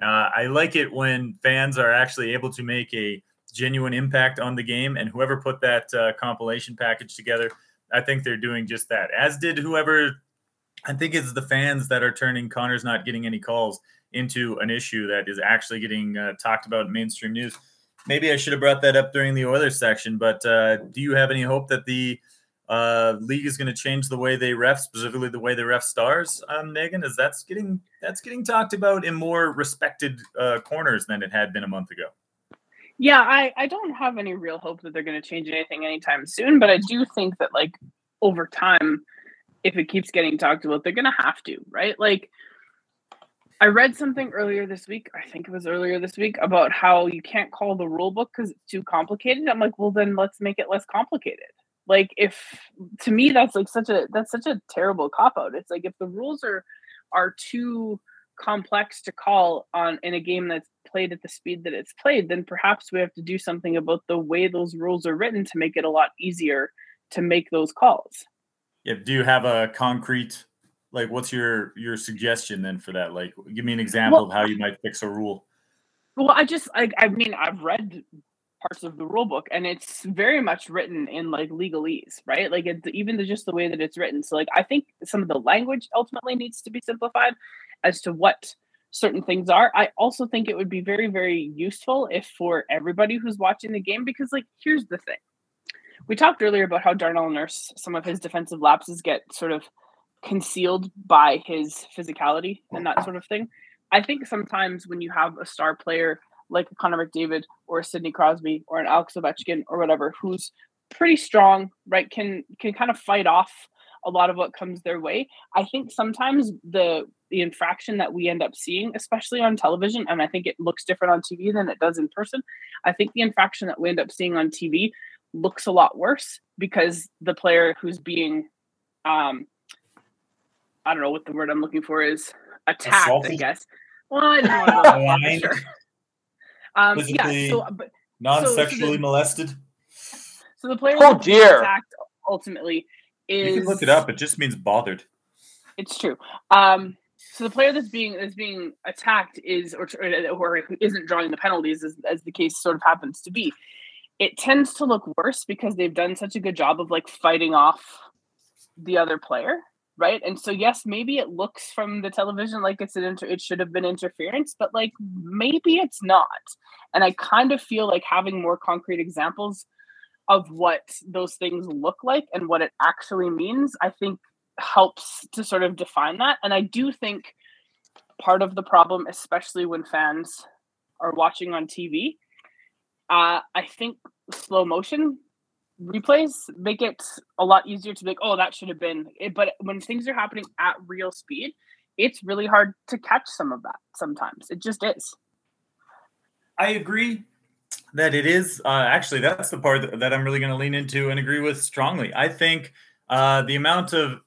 Uh, I like it when fans are actually able to make a genuine impact on the game. And whoever put that uh, compilation package together, I think they're doing just that. As did whoever, I think it's the fans that are turning Connor's not getting any calls into an issue that is actually getting uh, talked about in mainstream news. Maybe I should have brought that up during the Oilers section, but uh, do you have any hope that the uh, league is going to change the way they ref, specifically the way they ref stars, um, Megan? Is that's getting that's getting talked about in more respected uh, corners than it had been a month ago? Yeah, I, I don't have any real hope that they're going to change anything anytime soon, but I do think that like over time, if it keeps getting talked about, they're going to have to, right? Like I read something earlier this week, I think it was earlier this week, about how you can't call the rule book because it's too complicated. I'm like, well, then let's make it less complicated. Like if to me that's like such a that's such a terrible cop out. It's like if the rules are are too complex to call on in a game that's played at the speed that it's played, then perhaps we have to do something about the way those rules are written to make it a lot easier to make those calls. Yeah. Do you have a concrete like what's your your suggestion then for that? Like give me an example well, of how you might fix a rule. Well, I just like I mean I've read parts of the rule book and it's very much written in like legalese right like it's even the, just the way that it's written so like i think some of the language ultimately needs to be simplified as to what certain things are. I also think it would be very, very useful if for everybody who's watching the game, because like here's the thing. We talked earlier about how Darnell Nurse, some of his defensive lapses get sort of concealed by his physicality and that sort of thing. I think sometimes when you have a star player like Connor McDavid or Sidney Crosby or an Alex Ovechkin or whatever, who's pretty strong, right, can can kind of fight off a lot of what comes their way. I think sometimes the the infraction that we end up seeing, especially on television, and I think it looks different on TV than it does in person. I think the infraction that we end up seeing on TV looks a lot worse because the player who's being um I don't know what the word I'm looking for is attacked, Assaulted. I guess. Well, I don't know. sure. Um, yeah, so but non-sexually so, so the, molested. So the player oh dear. attacked ultimately is you can look it up. It just means bothered. It's true. Um, so the player that's being that's being attacked is or, or isn't drawing the penalties as, as the case sort of happens to be. It tends to look worse because they've done such a good job of like fighting off the other player, right? And so yes, maybe it looks from the television like it's an inter- it should have been interference, but like maybe it's not. And I kind of feel like having more concrete examples of what those things look like and what it actually means, I think helps to sort of define that. And I do think part of the problem, especially when fans are watching on TV, uh, I think slow motion replays make it a lot easier to be like, oh, that should have been. It. But when things are happening at real speed, it's really hard to catch some of that sometimes. It just is. I agree that it is. Uh, actually, that's the part that, that I'm really going to lean into and agree with strongly. I think uh, the amount of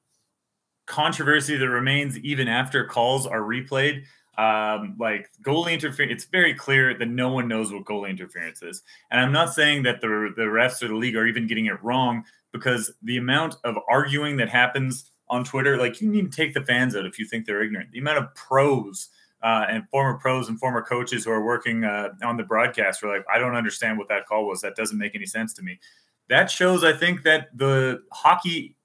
controversy that remains even after calls are replayed. Um, like goalie interference, it's very clear that no one knows what goalie interference is. And I'm not saying that the the refs or the league are even getting it wrong because the amount of arguing that happens on Twitter, like you need to take the fans out if you think they're ignorant. The amount of pros uh, and former pros and former coaches who are working uh, on the broadcast were like, I don't understand what that call was. That doesn't make any sense to me. That shows, I think, that the hockey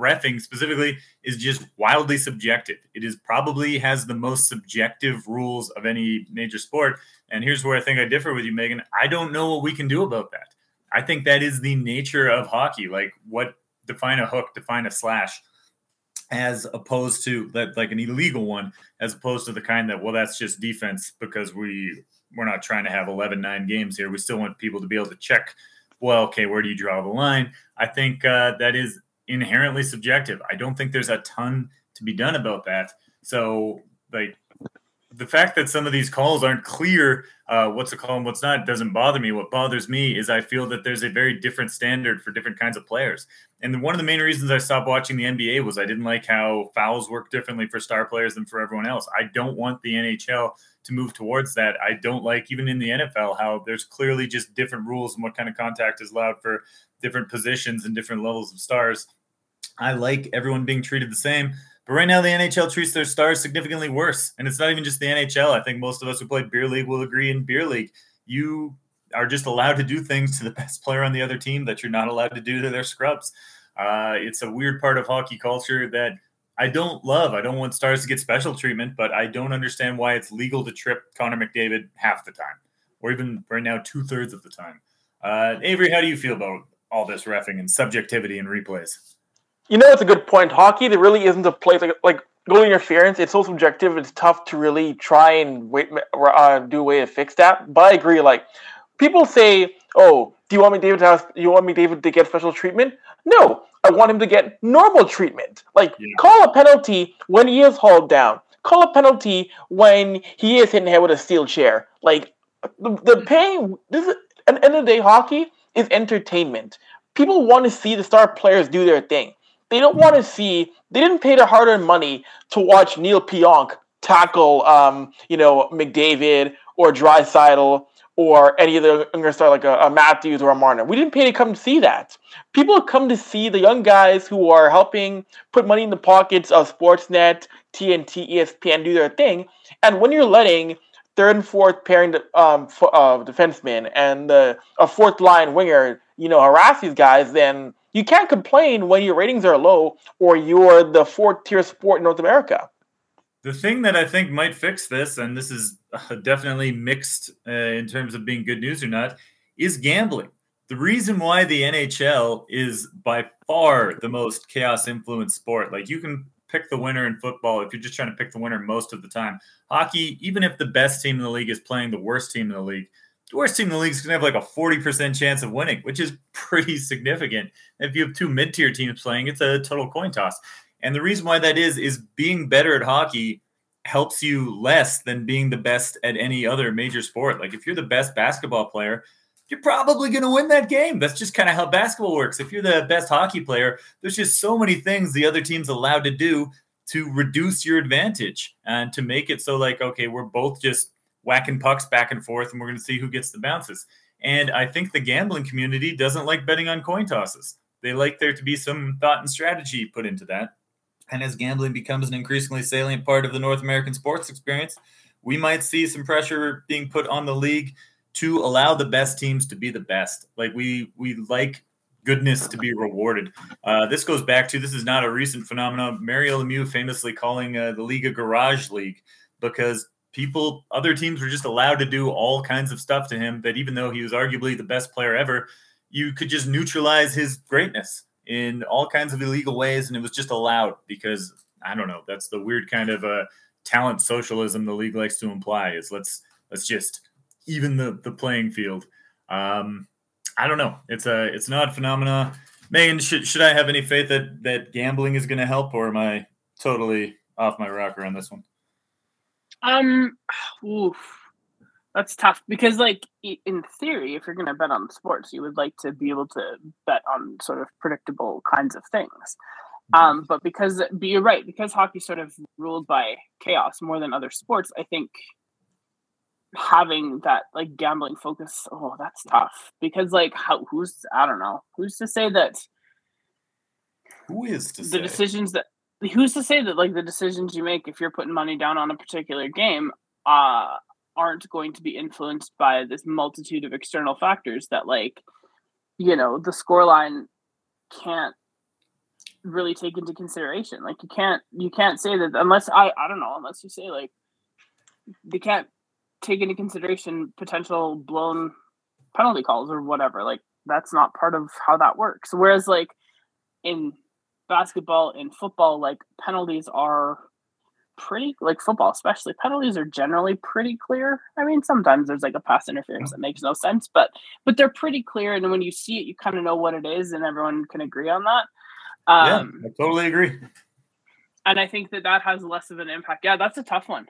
refing specifically is just wildly subjective. It is probably has the most subjective rules of any major sport. And here's where I think I differ with you, Megan. I don't know what we can do about that. I think that is the nature of hockey. Like what define a hook, define a slash, as opposed to that like an illegal one, as opposed to the kind that, well, that's just defense because we we're not trying to have 11 9 games here. We still want people to be able to check well, okay, where do you draw the line? I think uh, that is inherently subjective. I don't think there's a ton to be done about that. So, like, the fact that some of these calls aren't clear uh, what's a call and what's not doesn't bother me. What bothers me is I feel that there's a very different standard for different kinds of players. And one of the main reasons I stopped watching the NBA was I didn't like how fouls work differently for star players than for everyone else. I don't want the NHL to move towards that. I don't like even in the NFL how there's clearly just different rules and what kind of contact is allowed for different positions and different levels of stars. I like everyone being treated the same. But right now, the NHL treats their stars significantly worse. And it's not even just the NHL. I think most of us who played beer league will agree in beer league. You are just allowed to do things to the best player on the other team that you're not allowed to do to their scrubs. Uh, it's a weird part of hockey culture that I don't love. I don't want stars to get special treatment, but I don't understand why it's legal to trip Connor McDavid half the time, or even right now two thirds of the time. Uh, Avery, how do you feel about all this refing and subjectivity and replays? You know, it's a good point. Hockey, there really isn't a place like like goal interference. It's so subjective. It's tough to really try and wait, uh, do a way to fix that. But I agree. Like people say, "Oh, do you want McDavid, to have, you want McDavid, to get special treatment?" No, I want him to get normal treatment. Like yeah. call a penalty when he is hauled down. Call a penalty when he is hit in the head with a steel chair. Like the, the pain. This is, at the end of the day, hockey is entertainment. People want to see the star players do their thing. They don't want to see. They didn't pay their hard-earned money to watch Neal Pionk tackle, um, you know, McDavid or Draisaitl or any of the younger star like a, a, Matthews or a Marner. We didn't pay to come see that. People come to see the young guys who are helping put money in the pockets of Sportsnet, TNT, ESPN do their thing. And when you're letting third and fourth pairing um, uh, defensemen and uh, a fourth line winger, you know, harass these guys, then you can't complain when your ratings are low or you're the fourth tier sport in North America. The thing that I think might fix this, and this is uh, definitely mixed uh, in terms of being good news or not, is gambling. The reason why the NHL is by far the most chaos influenced sport, like you can pick the winner in football if you're just trying to pick the winner most of the time. Hockey, even if the best team in the league is playing the worst team in the league, the worst team in the league is going to have like a 40% chance of winning, which is pretty significant. If you have two mid tier teams playing, it's a total coin toss. And the reason why that is, is being better at hockey helps you less than being the best at any other major sport. Like if you're the best basketball player, you're probably going to win that game. That's just kind of how basketball works. If you're the best hockey player, there's just so many things the other team's allowed to do to reduce your advantage and to make it so like okay, we're both just whacking pucks back and forth, and we're going to see who gets the bounces. And I think the gambling community doesn't like betting on coin tosses. they like there to be some thought and strategy put into that. And as gambling becomes an increasingly salient part of the North American sports experience, we might see some pressure being put on the league to allow the best teams to be the best. Like we we like goodness to be rewarded. Uh, this goes back to this is not a recent phenomenon. Mario Lemieux famously calling uh, the league a garage league because people, other teams were just allowed to do all kinds of stuff to him that even though he was arguably the best player ever, you could just neutralize his greatness in all kinds of illegal ways. And it was just allowed because I don't know, that's the weird kind of uh, talent socialism the league likes to imply is let's, let's just even the, the playing field. Um, I don't know. It's a, it's an odd phenomena. Megan, should, should I have any faith that, that gambling is going to help or am I totally off my rocker on this one? Um, oof, that's tough because, like, in theory, if you're going to bet on sports, you would like to be able to bet on sort of predictable kinds of things. Mm-hmm. Um, but because, but you're right, because hockey's sort of ruled by chaos more than other sports, I think having that like gambling focus, oh, that's tough because, like, how who's I don't know who's to say that who is the say? decisions that who's to say that like the decisions you make if you're putting money down on a particular game uh aren't going to be influenced by this multitude of external factors that like you know the scoreline can't really take into consideration? Like you can't you can't say that unless i i don't know unless you say like they can't take into consideration potential blown penalty calls or whatever like that's not part of how that works. Whereas like in basketball and football, like penalties are pretty like football especially penalties are generally pretty clear. I mean sometimes there's like a pass interference that makes no sense but but they're pretty clear and when you see it you kind of know what it is and everyone can agree on that. Um, yeah i totally agree. and i think that that has less of an impact. Yeah that's a tough one.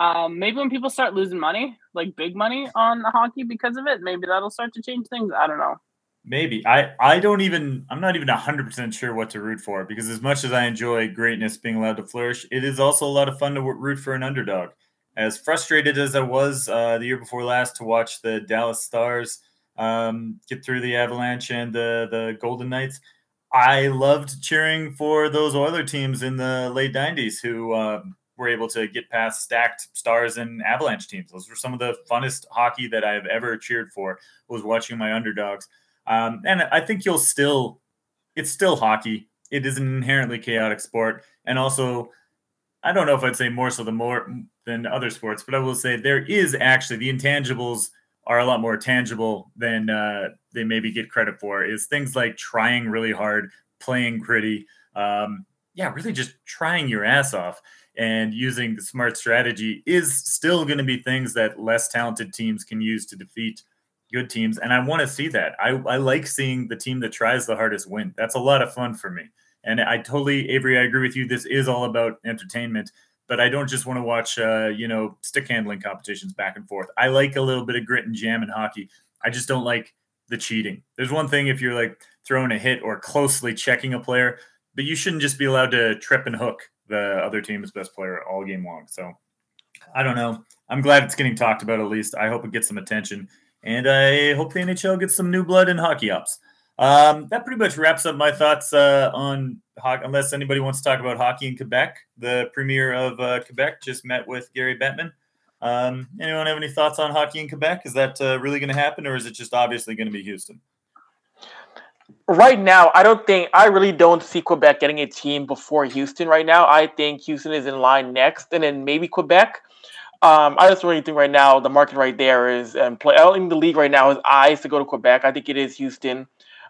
Um, maybe when people start losing money like big money on the hockey because of it maybe that'll start to change things i don't know Maybe I I don't even I'm not even hundred percent sure what to root for because as much as I enjoy greatness being allowed to flourish, it is also a lot of fun to root for an underdog. As frustrated as I was uh, the year before last to watch the Dallas Stars um, get through the Avalanche and the the Golden Knights, I loved cheering for those Oiler teams in the late '90s who uh, were able to get past stacked Stars and Avalanche teams. Those were some of the funnest hockey that I've ever cheered for. Was watching my underdogs. Um, and I think you'll still, it's still hockey. It is an inherently chaotic sport. And also, I don't know if I'd say more so than more than other sports, but I will say there is actually the intangibles are a lot more tangible than uh, they maybe get credit for. Is things like trying really hard, playing gritty, um, yeah, really just trying your ass off and using the smart strategy is still going to be things that less talented teams can use to defeat good teams, and I want to see that. I, I like seeing the team that tries the hardest win. That's a lot of fun for me. And I totally, Avery, I agree with you. This is all about entertainment, but I don't just want to watch, uh, you know, stick handling competitions back and forth. I like a little bit of grit and jam in hockey. I just don't like the cheating. There's one thing if you're like throwing a hit or closely checking a player, but you shouldn't just be allowed to trip and hook the other team's best player all game long. So I don't know. I'm glad it's getting talked about at least. I hope it gets some attention and I hope the NHL gets some new blood in hockey ops. Um, that pretty much wraps up my thoughts uh, on hockey. Unless anybody wants to talk about hockey in Quebec, the premier of uh, Quebec just met with Gary Bettman. Um, anyone have any thoughts on hockey in Quebec? Is that uh, really going to happen, or is it just obviously going to be Houston? Right now, I don't think I really don't see Quebec getting a team before Houston. Right now, I think Houston is in line next, and then maybe Quebec. Um, I just really think right now the market right there is and play. I don't think the league right now has eyes to go to Quebec. I think it is Houston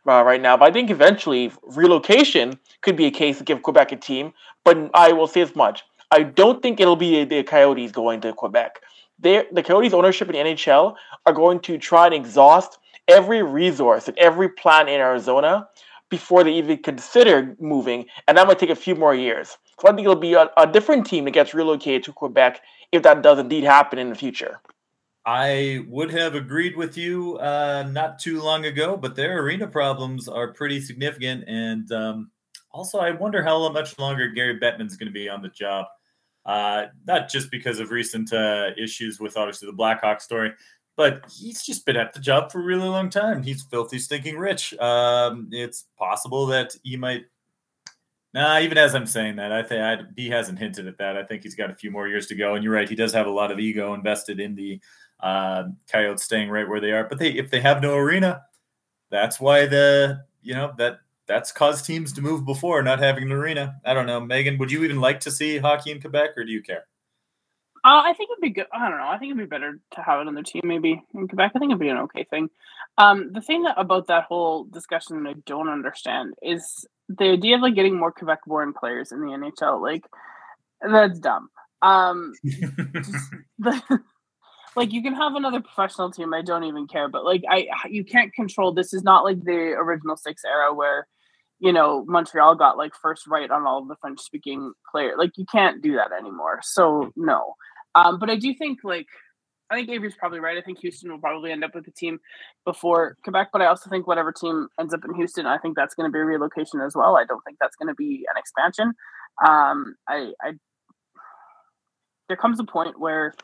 uh, right now, but I think eventually relocation could be a case to give Quebec a team. But I will say as much: I don't think it'll be the Coyotes going to Quebec. They're, the Coyotes' ownership in NHL are going to try and exhaust every resource and every plan in Arizona before they even consider moving, and that might take a few more years. So I think it'll be a, a different team that gets relocated to Quebec if that does indeed happen in the future. I would have agreed with you uh, not too long ago, but their arena problems are pretty significant. And um, also, I wonder how much longer Gary Bettman's going to be on the job. Uh, not just because of recent uh, issues with obviously the Blackhawk story, but he's just been at the job for a really long time. He's filthy, stinking rich. Um, it's possible that he might. Nah, even as I'm saying that, I think he hasn't hinted at that. I think he's got a few more years to go. And you're right, he does have a lot of ego invested in the uh, Coyotes staying right where they are. But they, if they have no arena, that's why the you know that that's caused teams to move before not having an arena. I don't know, Megan. Would you even like to see hockey in Quebec, or do you care? Uh, I think it'd be good. I don't know. I think it'd be better to have it on their team maybe in Quebec. I think it'd be an okay thing. Um, the thing that, about that whole discussion that I don't understand is the idea of like getting more Quebec-born players in the NHL. Like that's dumb. Um, the, like you can have another professional team. I don't even care, but like I, you can't control. This is not like the original six era where you know, Montreal got like first right on all the French speaking players. Like you can't do that anymore. So no. Um, but I do think like I think Avery's probably right. I think Houston will probably end up with a team before Quebec, but I also think whatever team ends up in Houston, I think that's going to be a relocation as well. I don't think that's going to be an expansion. Um, I, I there comes a point where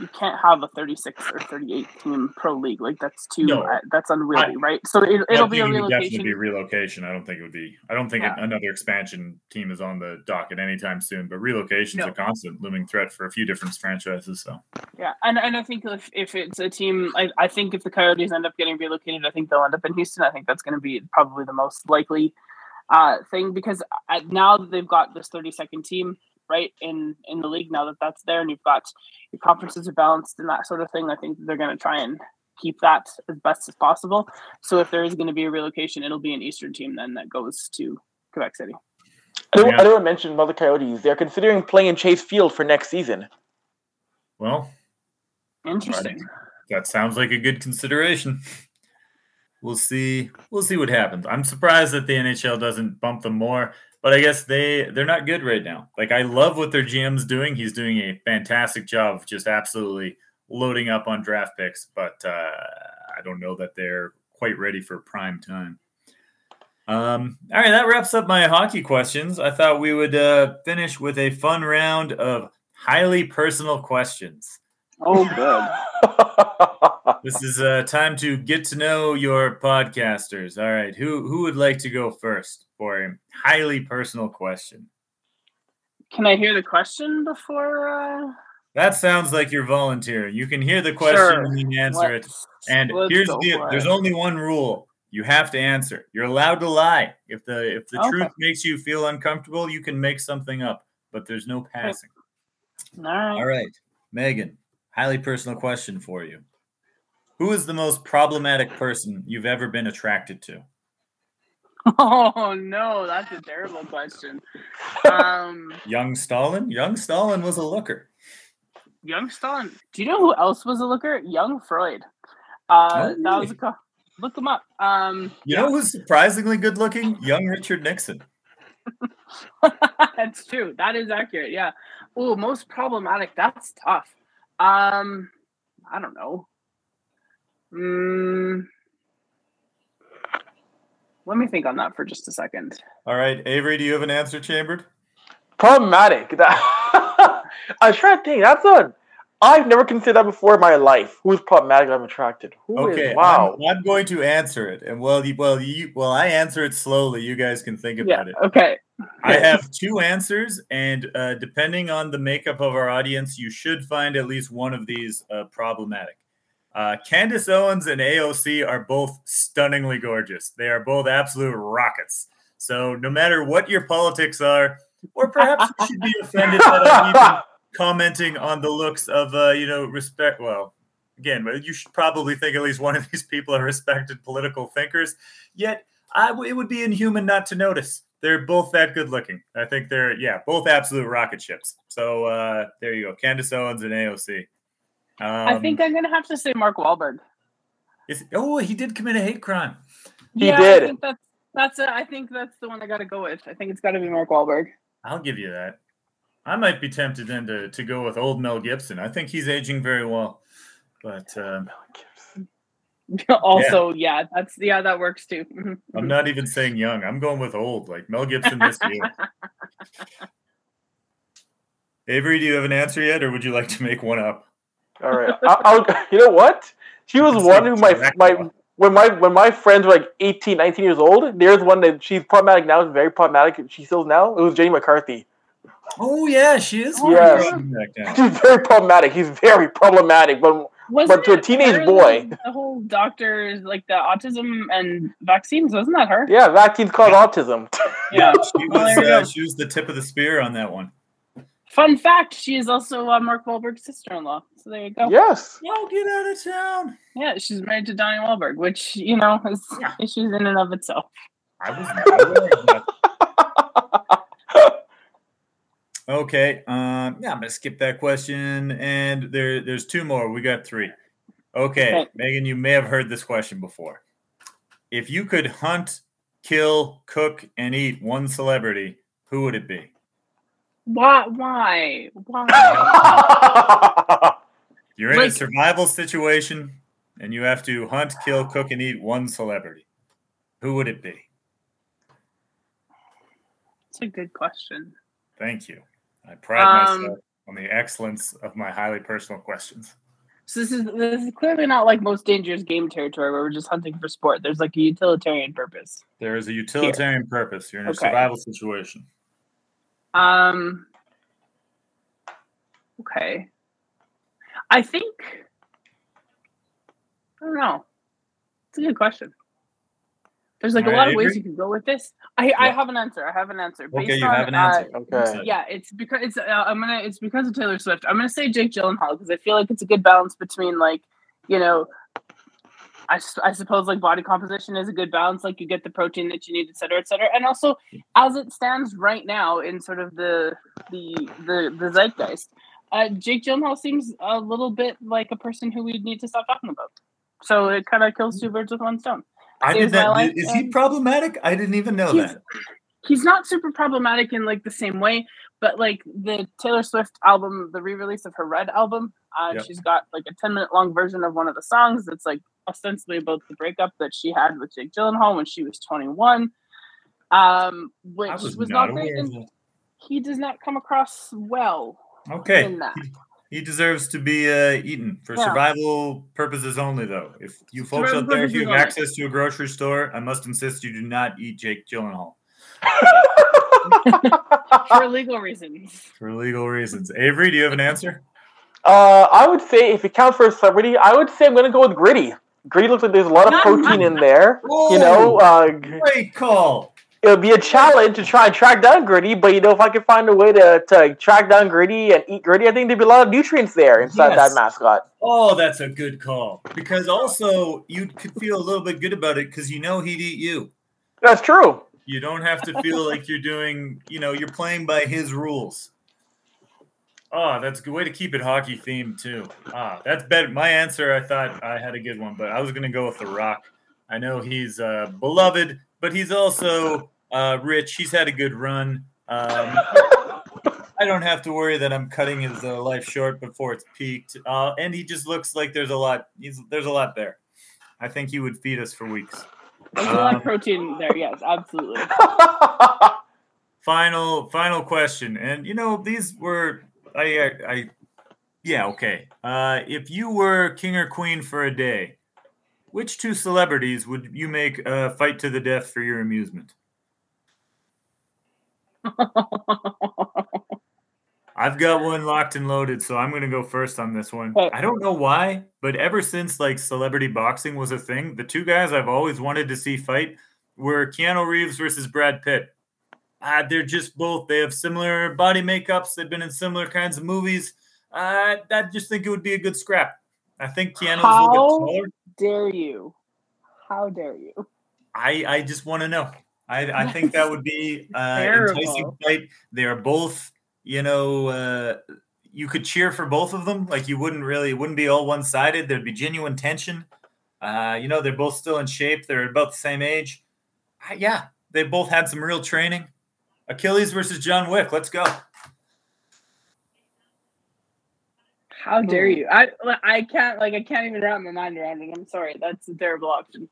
you can't have a 36 or 38 team pro league. Like that's too no, uh, that's unwieldy, right? So it, will be a relocation. Be relocation. I don't think it would be. I don't think yeah. another expansion team is on the docket anytime soon. But relocation is no. a constant looming threat for a few different franchises. So yeah, and and I think if, if it's a team, I, I think if the Coyotes end up getting relocated, I think they'll end up in Houston. I think that's going to be probably the most likely uh, thing because uh, now that they've got this 30 second team right in in the league now that that's there and you've got your conferences are balanced and that sort of thing i think they're going to try and keep that as best as possible so if there is going to be a relocation it'll be an eastern team then that goes to quebec city I don't, yeah. I don't mention Mother Coyotes. They're considering playing in Chase Field for next season. Well, interesting. That sounds like a good consideration. We'll see. We'll see what happens. I'm surprised that the NHL doesn't bump them more but I guess they they're not good right now. Like I love what their GM's doing. He's doing a fantastic job of just absolutely loading up on draft picks, but uh, I don't know that they're quite ready for prime time. Um, all right, that wraps up my hockey questions. I thought we would uh, finish with a fun round of highly personal questions. Oh, good. this is uh, time to get to know your podcasters. All right, who who would like to go first for a highly personal question? Can I hear the question before? Uh... That sounds like you're volunteering. You can hear the question sure. and you answer let's, it. And here's the there's only one rule. You have to answer. You're allowed to lie. If the if the okay. truth makes you feel uncomfortable, you can make something up, but there's no passing. All right. All right. Megan, highly personal question for you. Who is the most problematic person you've ever been attracted to? Oh no, that's a terrible question. Um, young Stalin. Young Stalin was a looker. Young Stalin. Do you know who else was a looker? Young Freud. Uh, oh? That was a. Look him up. Um, you yeah. know who's surprisingly good looking? Young Richard Nixon. that's true. That is accurate. Yeah. Oh, most problematic. That's tough. Um, I don't know. Mm, let me think on that for just a second. All right, Avery, do you have an answer chambered? Problematic. That I was trying to think. That's a. I've never considered that before in my life. Who's problematic? I'm attracted. Who okay, is, wow. I'm, I'm, going to answer it, and well, you, well, you, well, I answer it slowly. You guys can think about yeah, it. Okay. I have two answers, and uh, depending on the makeup of our audience, you should find at least one of these uh, problematic. Uh, Candace Owens and AOC are both stunningly gorgeous. They are both absolute rockets. So no matter what your politics are, or perhaps you should be offended that I'm even commenting on the looks of, uh, you know, respect. Well, again, you should probably think at least one of these people are respected political thinkers. Yet, I, it would be inhuman not to notice. They're both that good looking. I think they're, yeah, both absolute rocket ships. So uh, there you go. Candace Owens and AOC. Um, I think I'm gonna have to say Mark Wahlberg. Is, oh, he did commit a hate crime. He yeah, did. I think that's that's a, I think that's the one I got to go with. I think it's got to be Mark Wahlberg. I'll give you that. I might be tempted then to, to go with old Mel Gibson. I think he's aging very well. But Mel Gibson. also, yeah. yeah. that's yeah, that works too. I'm not even saying young. I'm going with old, like Mel Gibson this year. Avery, do you have an answer yet, or would you like to make one up? All right. I, I'll, you know what? She was It's one like who my my one. when my when my friends were like 18, 19 years old. There's one that she's problematic now. Is very problematic. She still is now. It was Jenny McCarthy. Oh yeah, she is. Yeah. She's very problematic. He's very problematic. But Wasn't to a teenage boy. The, the whole doctors, like the autism and vaccines, wasn't that her? yeah, vaccines cause autism. Yeah. She was uh, she was the tip of the spear on that one. Fun fact: she is also uh, Mark Wahlberg's sister-in-law. So there you go. yes. Oh, get out of town! Yeah, she's married to Donnie Wahlberg, which you know is Yeah. issues in and of itself. I was not aware of that. Okay, um, yeah, I'm gonna skip that question, and there, there's two more. We got three. Okay, Okay. Megan, you may have heard this question before. If you could hunt, kill, cook, and eat one celebrity, who would it be? Why? Why? Why? You're in a survival situation, and you have to hunt, kill, cook, and eat one celebrity. Who would it be? It's a good question. Thank you. I pride Um, myself on the excellence of my highly personal questions. So this is this is clearly not like most dangerous game territory where we're just hunting for sport. There's like a utilitarian purpose. There is a utilitarian purpose. You're in a Okay. survival situation. Um. Okay. I think. I don't know. It's a good question. There's like a Alright, lot of ways Avery? you can go with this. I, I have an answer. I have an answer. Okay, Based you on, have an uh, answer. Okay. yeah, it's because it's. Uh, I'm gonna. It's because of Taylor Swift. I'm gonna say Jake Gyllenhaal because I feel like it's a good balance between like, you know, I, I suppose like body composition is a good balance. Like you get the protein that you need, et cetera, et cetera. And also, as it stands right now in sort of the the the, the zeitgeist, uh, Jake Gyllenhaal seems a little bit like a person who we'd need to stop talking about. So it kind of kills two birds with one stone. I did not. Is he problematic? I didn't even know He's- that. he's not super problematic in like the same way, but like the Taylor Swift album, the re-release of her Red album, uh, Yep. she's got like a ten minute long version of one of the songs that's like ostensibly about the breakup that she had with Jake Gyllenhaal when she was twenty one, um, which I was, was not not great, and he does not come across well Okay. in that. He deserves to be uh, eaten for Yeah. survival purposes only, though. If you folks Survival out there, if you have only. access to a grocery store, I must insist you do not eat Jake Gyllenhaal for legal reasons. for legal reasons. Avery, do you have an answer? Uh, I would say if it counts for a celebrity, I would say I'm gonna go with Gritty. Gritty looks like there's a lot of protein in there. You know, uh, great call. It'll be a challenge to try and track down Gritty, but you know, if I can find a way to, to track down Gritty and eat Gritty, I think there'd be a lot of nutrients there inside Yes. that mascot. Oh, that's a good call. Because also, you could feel a little bit good about it because you know he'd eat you. That's true. You don't have to feel like you're doing, you know, you're playing by his rules. Oh, that's a good way to keep it hockey themed too. Ah, that's better. My answer, I thought I had a good one, but I was gonna go with The Rock. I know he's uh, beloved, but he's also uh, rich. He's had a good run. Um, I don't have to worry that I'm cutting his uh, life short before it's peaked. Uh, and he just looks like there's a lot. He's there's a lot there. I think he would feed us for weeks. There's a lot Um, of protein there. Yes, absolutely. final final question and you know these were i i, I yeah okay uh if you were king or queen for a day which two celebrities would you make a fight to the death for your amusement i've got one locked and loaded so i'm going to go first on this one i don't know why but ever since like celebrity boxing was a thing the two guys i've always wanted to see fight were keanu reeves versus brad pitt uh, they're just both. They have similar body makeups. They've been in similar kinds of movies. Uh, I just think it would be a good scrap. I think Keanu's a little How? bit taller. dare you? How dare you? I, I just want to know. I, I think that would be uh, Terrible. enticing fight. They are both, you know, uh, you could cheer for both of them. Like you wouldn't really, it wouldn't be all one sided. There'd be genuine tension. Uh, you know, they're both still in shape. They're about the same age. Uh, yeah, they both had some real training. Achilles versus John Wick. Let's go. How dare Hmm. you? I I can't like I can't even wrap my mind around it. I'm sorry. That's a terrible option.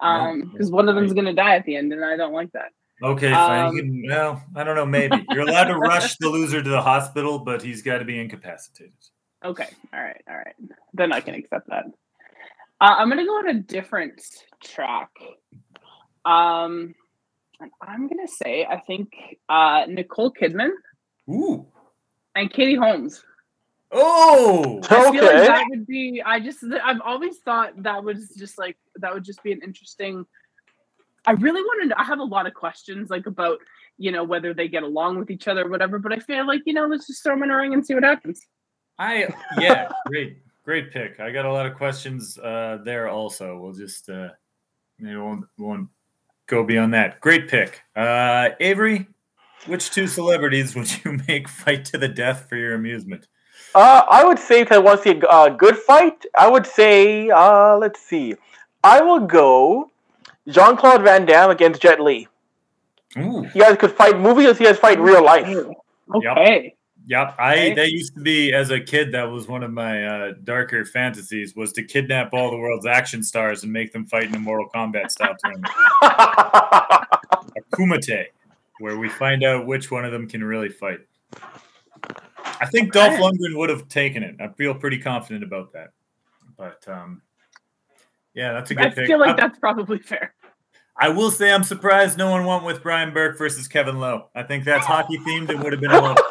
Um, because one of them's gonna die at the end, and I don't like that. Okay, fine. Um, can, well, I don't know. Maybe you're allowed to rush the loser to the hospital, but he's got to be incapacitated. Okay. All right. All right. Then I can accept that. Uh, I'm gonna go on a different track. Um, and I'm gonna say I think uh, Nicole Kidman Ooh. and Katie Holmes. Oh. I feel like that would be. I just. I've always thought that was just like that would just be an interesting. I really wanted. To, I have a lot of questions like about you know whether they get along with each other or whatever. But I feel like you know let's just throw them in a ring and see what happens. I yeah, great, great pick. I got a lot of questions uh, there also. We'll just uh, maybe won't won't go beyond that. Great pick, uh, Avery. Which two celebrities would you make fight to the death for your amusement? Uh, I would say if I want to see a uh, good fight, I would say, uh, let's see. I will go Jean Claude Van Damme against Jet Li. Ooh, You guys could fight movies, you guys fight real life. Okay. yep. I Okay. that used to be as a kid. That was one of my uh, darker fantasies was to kidnap all the world's action stars and make them fight in a Mortal Kombat style tournament, a Kumite, where we find out which one of them can really fight. I think Dolph Lundgren would have taken it. I feel pretty confident about that. But um, yeah, that's a good I pick. feel like I, that's probably fair. I will say I'm surprised no one went with Brian Burke versus Kevin Lowe. I think that's hockey themed. It would have been a lot.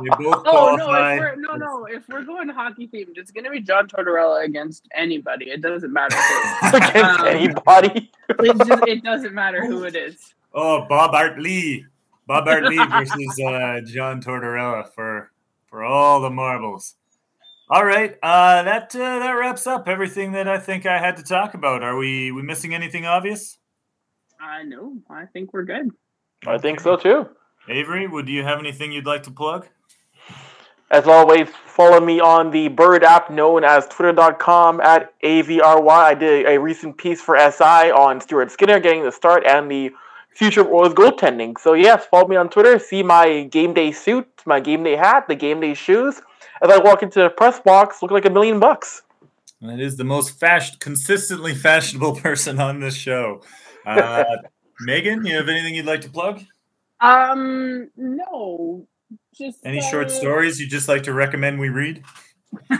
They both Oh no! If we're, no, no. If we're going hockey themed, it's gonna be John Tortorella against anybody. It doesn't matter. Against Um, anybody. it just it doesn't matter who it is. Oh, Bob Hartley. Bob Hartley versus uh, John Tortorella for for all the marbles. All right, uh, that uh, that wraps up everything that I think I had to talk about. Are we we missing anything obvious? I know. I think we're good. I think so too. Avery, would you have anything you'd like to plug? As always, follow me on the Bird app known as twitter.com at AVRY. I did a recent piece for SI on Stuart Skinner getting the start and the future of Oilers goaltending. So, yes, follow me on Twitter. See my game day suit, my game day hat, the game day shoes. As I walk into the press box, look like a million bucks. That is the most fashion, consistently fashionable person on this show. Uh, Megan, you have anything you'd like to plug? Um, no, just Any uh, short stories you'd just like to recommend we read? uh,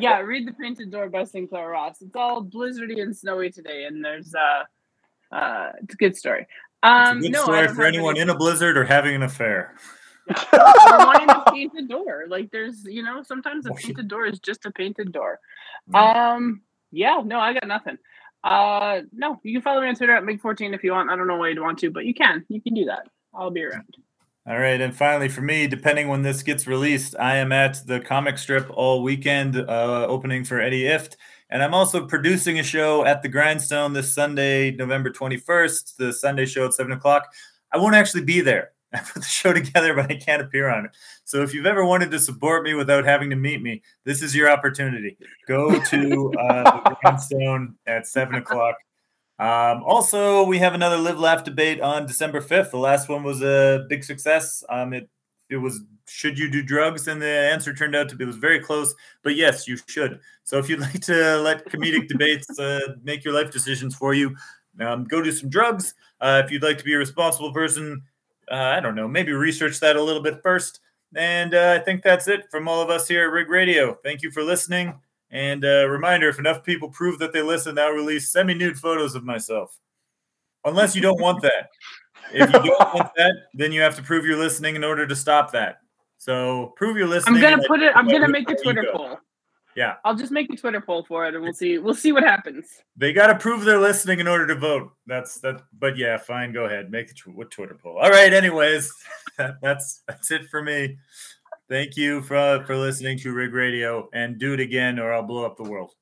yeah, read the Painted Door by Sinclair Ross. It's all blizzardy and snowy today, and there's uh, uh, it's a good story. It's Um, a good no, story for anyone in a blizzard or having an affair. or wanting to paint door. Like there's, you know, sometimes a painted door is just a painted door. Mm. Um, yeah, no, I got nothing. Uh, no, you can follow me on Twitter at Mig14 if you want. I don't know why you'd want to, but you can. You can do that. I'll be around. All right, and finally for me, depending when this gets released, I am at the comic strip all weekend, uh, opening for Eddie Ifft, and I'm also producing a show at the Grindstone this Sunday, November 21st, the Sunday show at seven o'clock. I won't actually be there. I put the show together, but I can't appear on it. So if you've ever wanted to support me without having to meet me, this is your opportunity. Go to uh, the Grindstone at seven o'clock. Um, also, we have another Live Laugh debate on December 5th. The last one was a big success. Um, it it was should you do drugs, and the answer turned out to be it was very close. But yes, you should. So if you'd like to let comedic debates uh, make your life decisions for you, um, go do some drugs. Uh, if you'd like to be a responsible person, uh, I don't know, maybe research that a little bit first. And uh, I think that's it from all of us here at Rig Radio. Thank you for listening. And uh, reminder if enough people prove that they listen, I'll release semi nude photos of myself. Unless you don't want that. If you don't want that, then you have to prove you're listening in order to stop that. So prove you're listening. I'm gonna put it. I'm gonna make a Twitter poll. Yeah. I'll just make a Twitter poll for it, and we'll see. We'll see what happens. They got to prove they're listening in order to vote. That's that. But yeah, fine. Go ahead. Make a tw- what Twitter poll. All right. Anyways, that's that's it for me. Thank you for for listening to Rig Radio, and do it again, or I'll blow up the world.